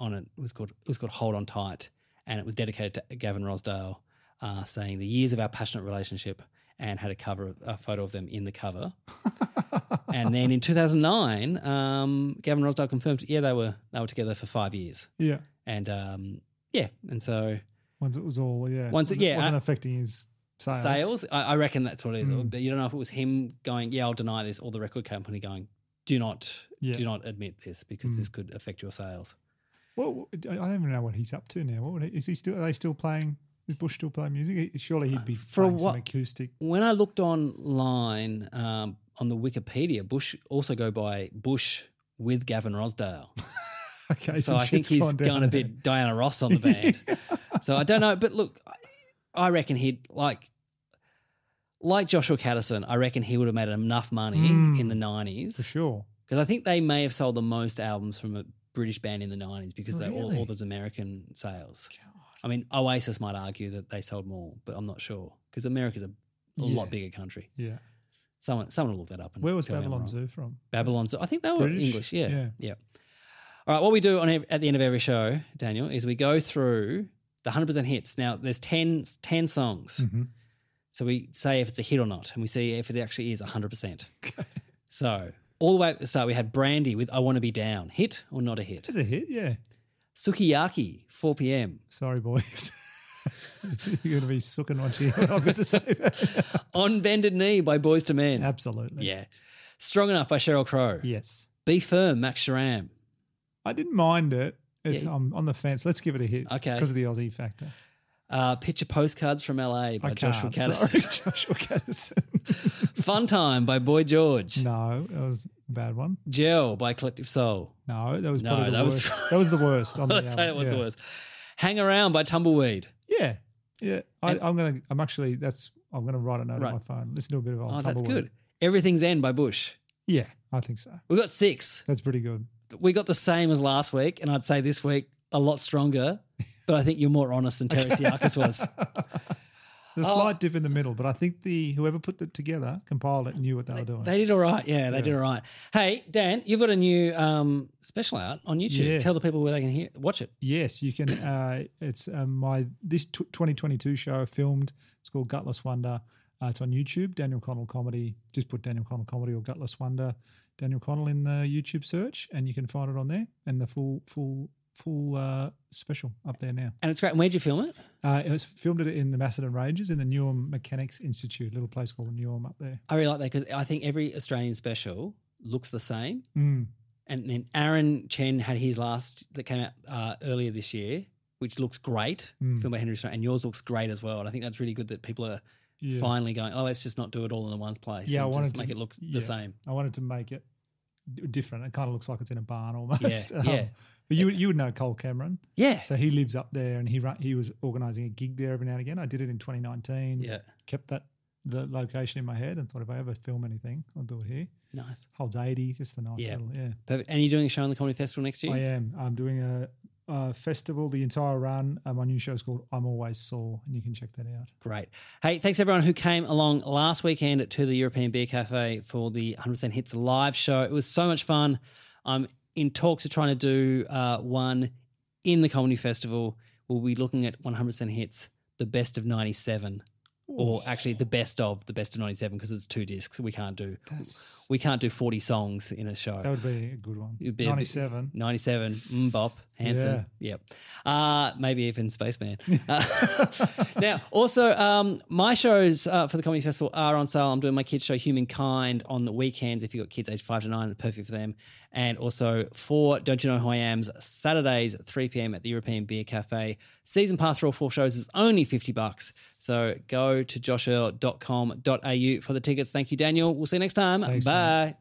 on it, it was called it was called Hold On Tight, and it was dedicated to Gavin Rossdale, uh, saying the years of our passionate relationship, and had a cover a photo of them in the cover. and then in 2009, um, Gavin Rossdale confirmed, yeah, they were they were together for five years, Yeah. and um, yeah, and so Once it was all yeah. Once it- wasn't- yeah, wasn't uh, affecting his sales. sales, I, I reckon that's what it is. Mm. But you don't know if it was him going, yeah, I'll deny this, or the record company going, do not Yeah. do not admit this because Mm. this could affect your sales. Well, I don't even know what he's up to now. What would he, is he still? Are they still playing? Is Bush still playing music? He- Surely he'd be For a playing some acoustic. When I looked online um, on the Wikipedia, Bush also go by Bush with Gavin Rossdale. Okay, so I think he's gone down gone a bit Diana Ross on the band. So I don't know, but look, I- reckon he'd like like Joshua Kadison. I reckon he would have made enough money Mm. in the nineties for sure. because I think they may have sold the most albums from a British band in the nineties because they all, all those American sales. I mean, Oasis might argue that they sold more, but I'm not sure because America's a, a Yeah. lot bigger country. Yeah. Someone, someone will look that up. And Where was tell me I'm Babylon. Zoo from? Babylon Zoo. I think they were British? English. Yeah. Yeah. yeah. All right. What we do on at the end of every show, Daniel, is we go through the 100% hits. Now, there's 10, 10 songs. Mm-hmm. So we say if it's a hit or not, and we see if it actually is 100%. So all the way at the start, we had Brandy with I Want to Be Down. Hit or not a hit? It's a hit, yeah. Sukiyaki, 4 p.m. Sorry, boys. You're going to be sucking what you I've got to say. On Bended Knee by Boyz II Men. Absolutely. Yeah. Strong Enough by Sheryl Crow. Yes. Be Firm, Max Sharam. I didn't mind it. It's Yeah. I'm on the fence. Let's give it a hit. Okay. Because of the Aussie factor. Uh, Picture Postcards from LA by Joshua. Kadison. Sorry, Joshua Kadison. Fun Time by Boy George. no, that was a bad one. Gel by Collective Soul. No, that was No, probably the that was- worst. that was the worst. On Let's say it was the worst. Hang Around by Tumbleweed. Yeah, yeah. I, I'm gonna. I'm actually. That's. I'm gonna write a note Right. on my phone. Listen to a bit of old Oh, that's Tumbleweed. good. Everything Zen by Bush. Yeah, I think so. We got six. That's pretty good. We got the same as last week, and I'd say this week a lot stronger. But I think you're more honest than Terry Siakis was. There's a Oh. slight dip in the middle, but I think the whoever put it together, compiled it, knew what they were doing. They did all right. Yeah, they did all right. Hey, Dan, you've got a new um, special out on YouTube. Yeah. Tell the people where they can hear watch it. Yes, you can. Uh, it's um, my this t- 2022 show filmed. It's called Gutless Wonder. Uh, it's on YouTube. Daniel Connell comedy. Just put Daniel Connell comedy or Gutless Wonder. Daniel Connell in the YouTube search, and you can find it on there. And the full full full uh, special up there now. And it's great. And where'd you film it? Uh, it was filmed it in the Macedon Ranges in the Newham Mechanics Institute, a little place called Newham up there. I really like that because I think every Australian special looks the same. Mm. And then Aaron Chen had his last that came out uh, earlier this year, which looks great, Mm. filmed by Henry Stone, and yours looks great as well. And I think that's really good that people are Yeah. finally going, oh, let's just not do it all in the one place. Yeah, I and wanted just to make it look yeah, the same. I wanted to make it different. It kind of looks like it's in a barn almost. Yeah, yeah. But you you would know Cole Cameron. Yeah. So he lives up there, and he run, he was organising a gig there every now and again. I did it in 2019. Yeah. kept that the location in my head, and thought if I ever film anything, I'll do it here. Nice. Holds 80, just a nice Yeah. little yeah. Perfect. And you're doing a show on the Comedy Festival next year? I am. I'm doing a, a festival, the entire run. Uh, my new show is called I'm Always Sore, and you can check that out. Great. Hey, thanks everyone who came along last weekend to the European Beer Cafe for the 100% Hits live show. It was so much fun. I'm in talks of trying to do uh, one in the Comedy Festival. We'll be looking at 100% Hits, the best of 97. Or actually, the best of the best of '97 because it's two discs. We can't do That's, we can't do 40 songs in a show. That would be a good one. It'd be a 97. 97, mm, Bop, Hanson. Yep. Uh, maybe even Spaceman. Uh, now, also, um, my shows uh, for the Comedy Festival are on sale. I'm doing my kids' show, Humankind, on the weekends. If you've got kids aged 5 to 9, perfect for them. And also for Don't You Know Who I Am's Saturdays at 3 p.m. at the European Beer Cafe. Season pass for all four shows is only 50 bucks. So go to joshearl.com.au for the tickets. Thank you, Daniel. We'll see you next time. Thanks, Bye.